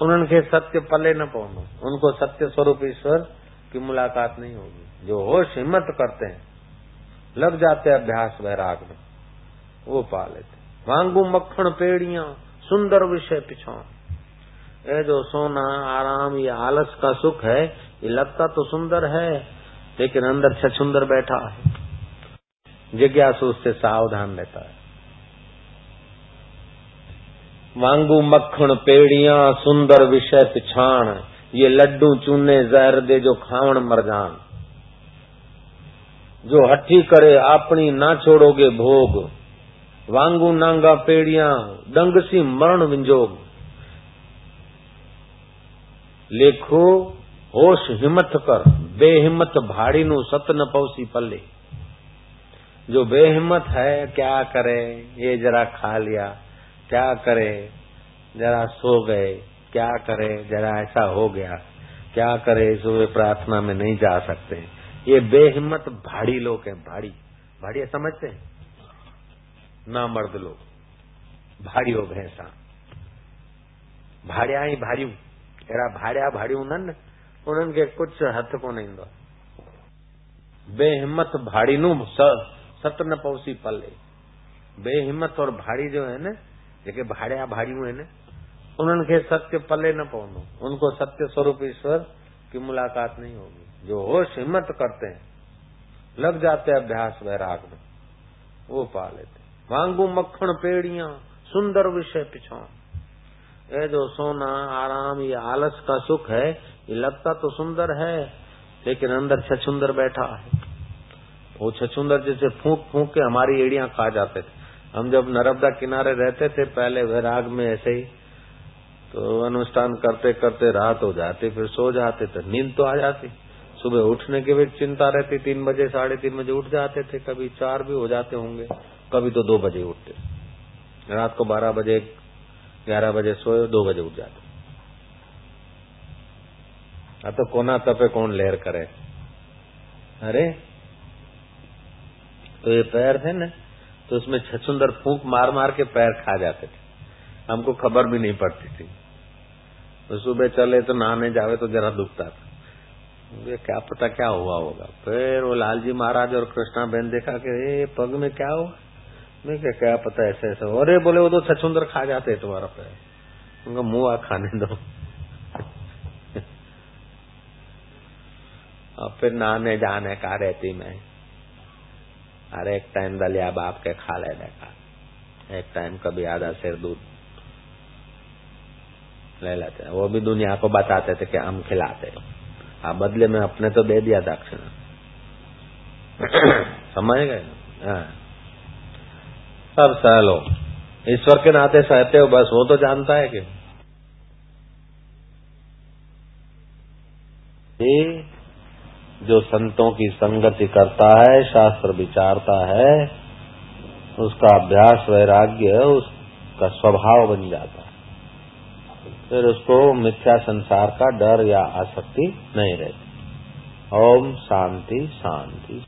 उन्हनि खे सत्य पले न पवंदो उनको सत्य स्वरूप ईश्वर की मुलाकात नहीं होगी। जो होश हिम्मत करते हैं, लग जाते अभ्यास वैराग में, वो पा लेते वांगू मक्खन पेड़िया, सुंदर विषय पिछा ये जो सोना, आराम, ये आलस का सुख है, ये लगता तो सुंदर है, लेकिन अंदर छछुंदर बैठा है। जिज्ञासु उससे सावधान रहता है। मांगू मक्खन, पेड़िया, सुंदर विषय पिछाण, ये लड्डू चूने जहर दे जो खावण मरजान जो हठी करे अपनी ना छोड़ोगे भोग। वांगू नांगा पेड़िया डंगसी मरण विंजोग। लेखो, होश हिम्मत कर, बेहिम्मत भाड़ी नु सत न पौसी पल्ले। जो बेहिम्मत है, क्या करे? ये जरा खा लिया। क्या करे? जरा सो गए। क्या करे? जरा ऐसा हो गया। क्या करे? सुबह प्रार्थना में नहीं जा सकते। ये बेहिम्मत भाड़ी लोग हैं, भाड़ी। भाड़ी समझते हैं? ना मर्द लोग। भारी हो गए भाड़िया ही भारी अहिड़ा भाड़िया भाड़ी हूंदा न उन्हनि खे कुझु हथ कोन ईंदो भाड़ी नु सत न पौसी पले बेहिम्मत और भाड़ी जो है न जेके भाड़िया भाड़ियूं आहिनि उन्हनि खे सत्य पले न पवंदो उनको सत्य स्वरूप ईश्वर की मुलाकात नहीं होगी। जो होश हिम्मत करते हैं, लग जाते अभ्यास वैराग में, वो पा लेते वांगू मक्खन पेड़िया, सुंदर विषय पिछा ये जो सोना, आराम, ये आलस का सुख है, ये लगता तो सुंदर है, लेकिन अंदर छछुंदर बैठा है। वो छछुंदर जैसे फूक फूक के हमारी एड़ियाँ खा जाते थे। हम जब नर्मदा किनारे रहते थे, पहले वैराग में ऐसे ही तो अनुष्ठान करते करते रात हो जाती, फिर सो जाते थे, नींद तो आ जाती। सुबह उठने की भी चिंता रहती, तीन बजे, साढ़े तीन बजे उठ जाते थे, कभी चार भी हो जाते होंगे, कभी तो दो बजे उठते। रात को बारह बजे, ग्यारह बजे सोए, दो बजे उठ जाते। तो कोना तपे कौन लहर करे? अरे तो ये पैर थे ना तो उसमें छछुंदर फूक मार मार के पैर खा जाते थे। हमको खबर भी नहीं पड़ती थी। तो सुबह चले तो नहाने जावे तो जरा दुखता था। मुझे क्या पता क्या हुआ होगा। फिर वो लालजी महाराज और कृष्णा बहन देखा कि, ए, पग में क्या हुआ? मैं क्या क्या पता, ऐसे ऐसे अरे, बोले, वो तो छछुंदर खा जाते तुम्हारा पैर। उनका मुँह आ खाने दो। और फिर नहाने जाने का रहती मैं। हर एक टाइम दलिया बाप के खा ले देखा। एक टाइम कभी आधा सिर दूध ले लेते। वो भी दुनिया को बताते थे कि हम खिलाते आप बदले में अपने तो दे दिया दक्षिण। समझ गए? हाँ। सब सहल ईश्वर के नाते सहते हो, बस वो तो जानता है कि जो संतों की संगति करता है, शास्त्र विचारता है, उसका अभ्यास वैराग्य उसका स्वभाव बन जाता है। फिर उसको मिथ्या संसार का डर या आसक्ति नहीं रहती। ओम शांति शांति।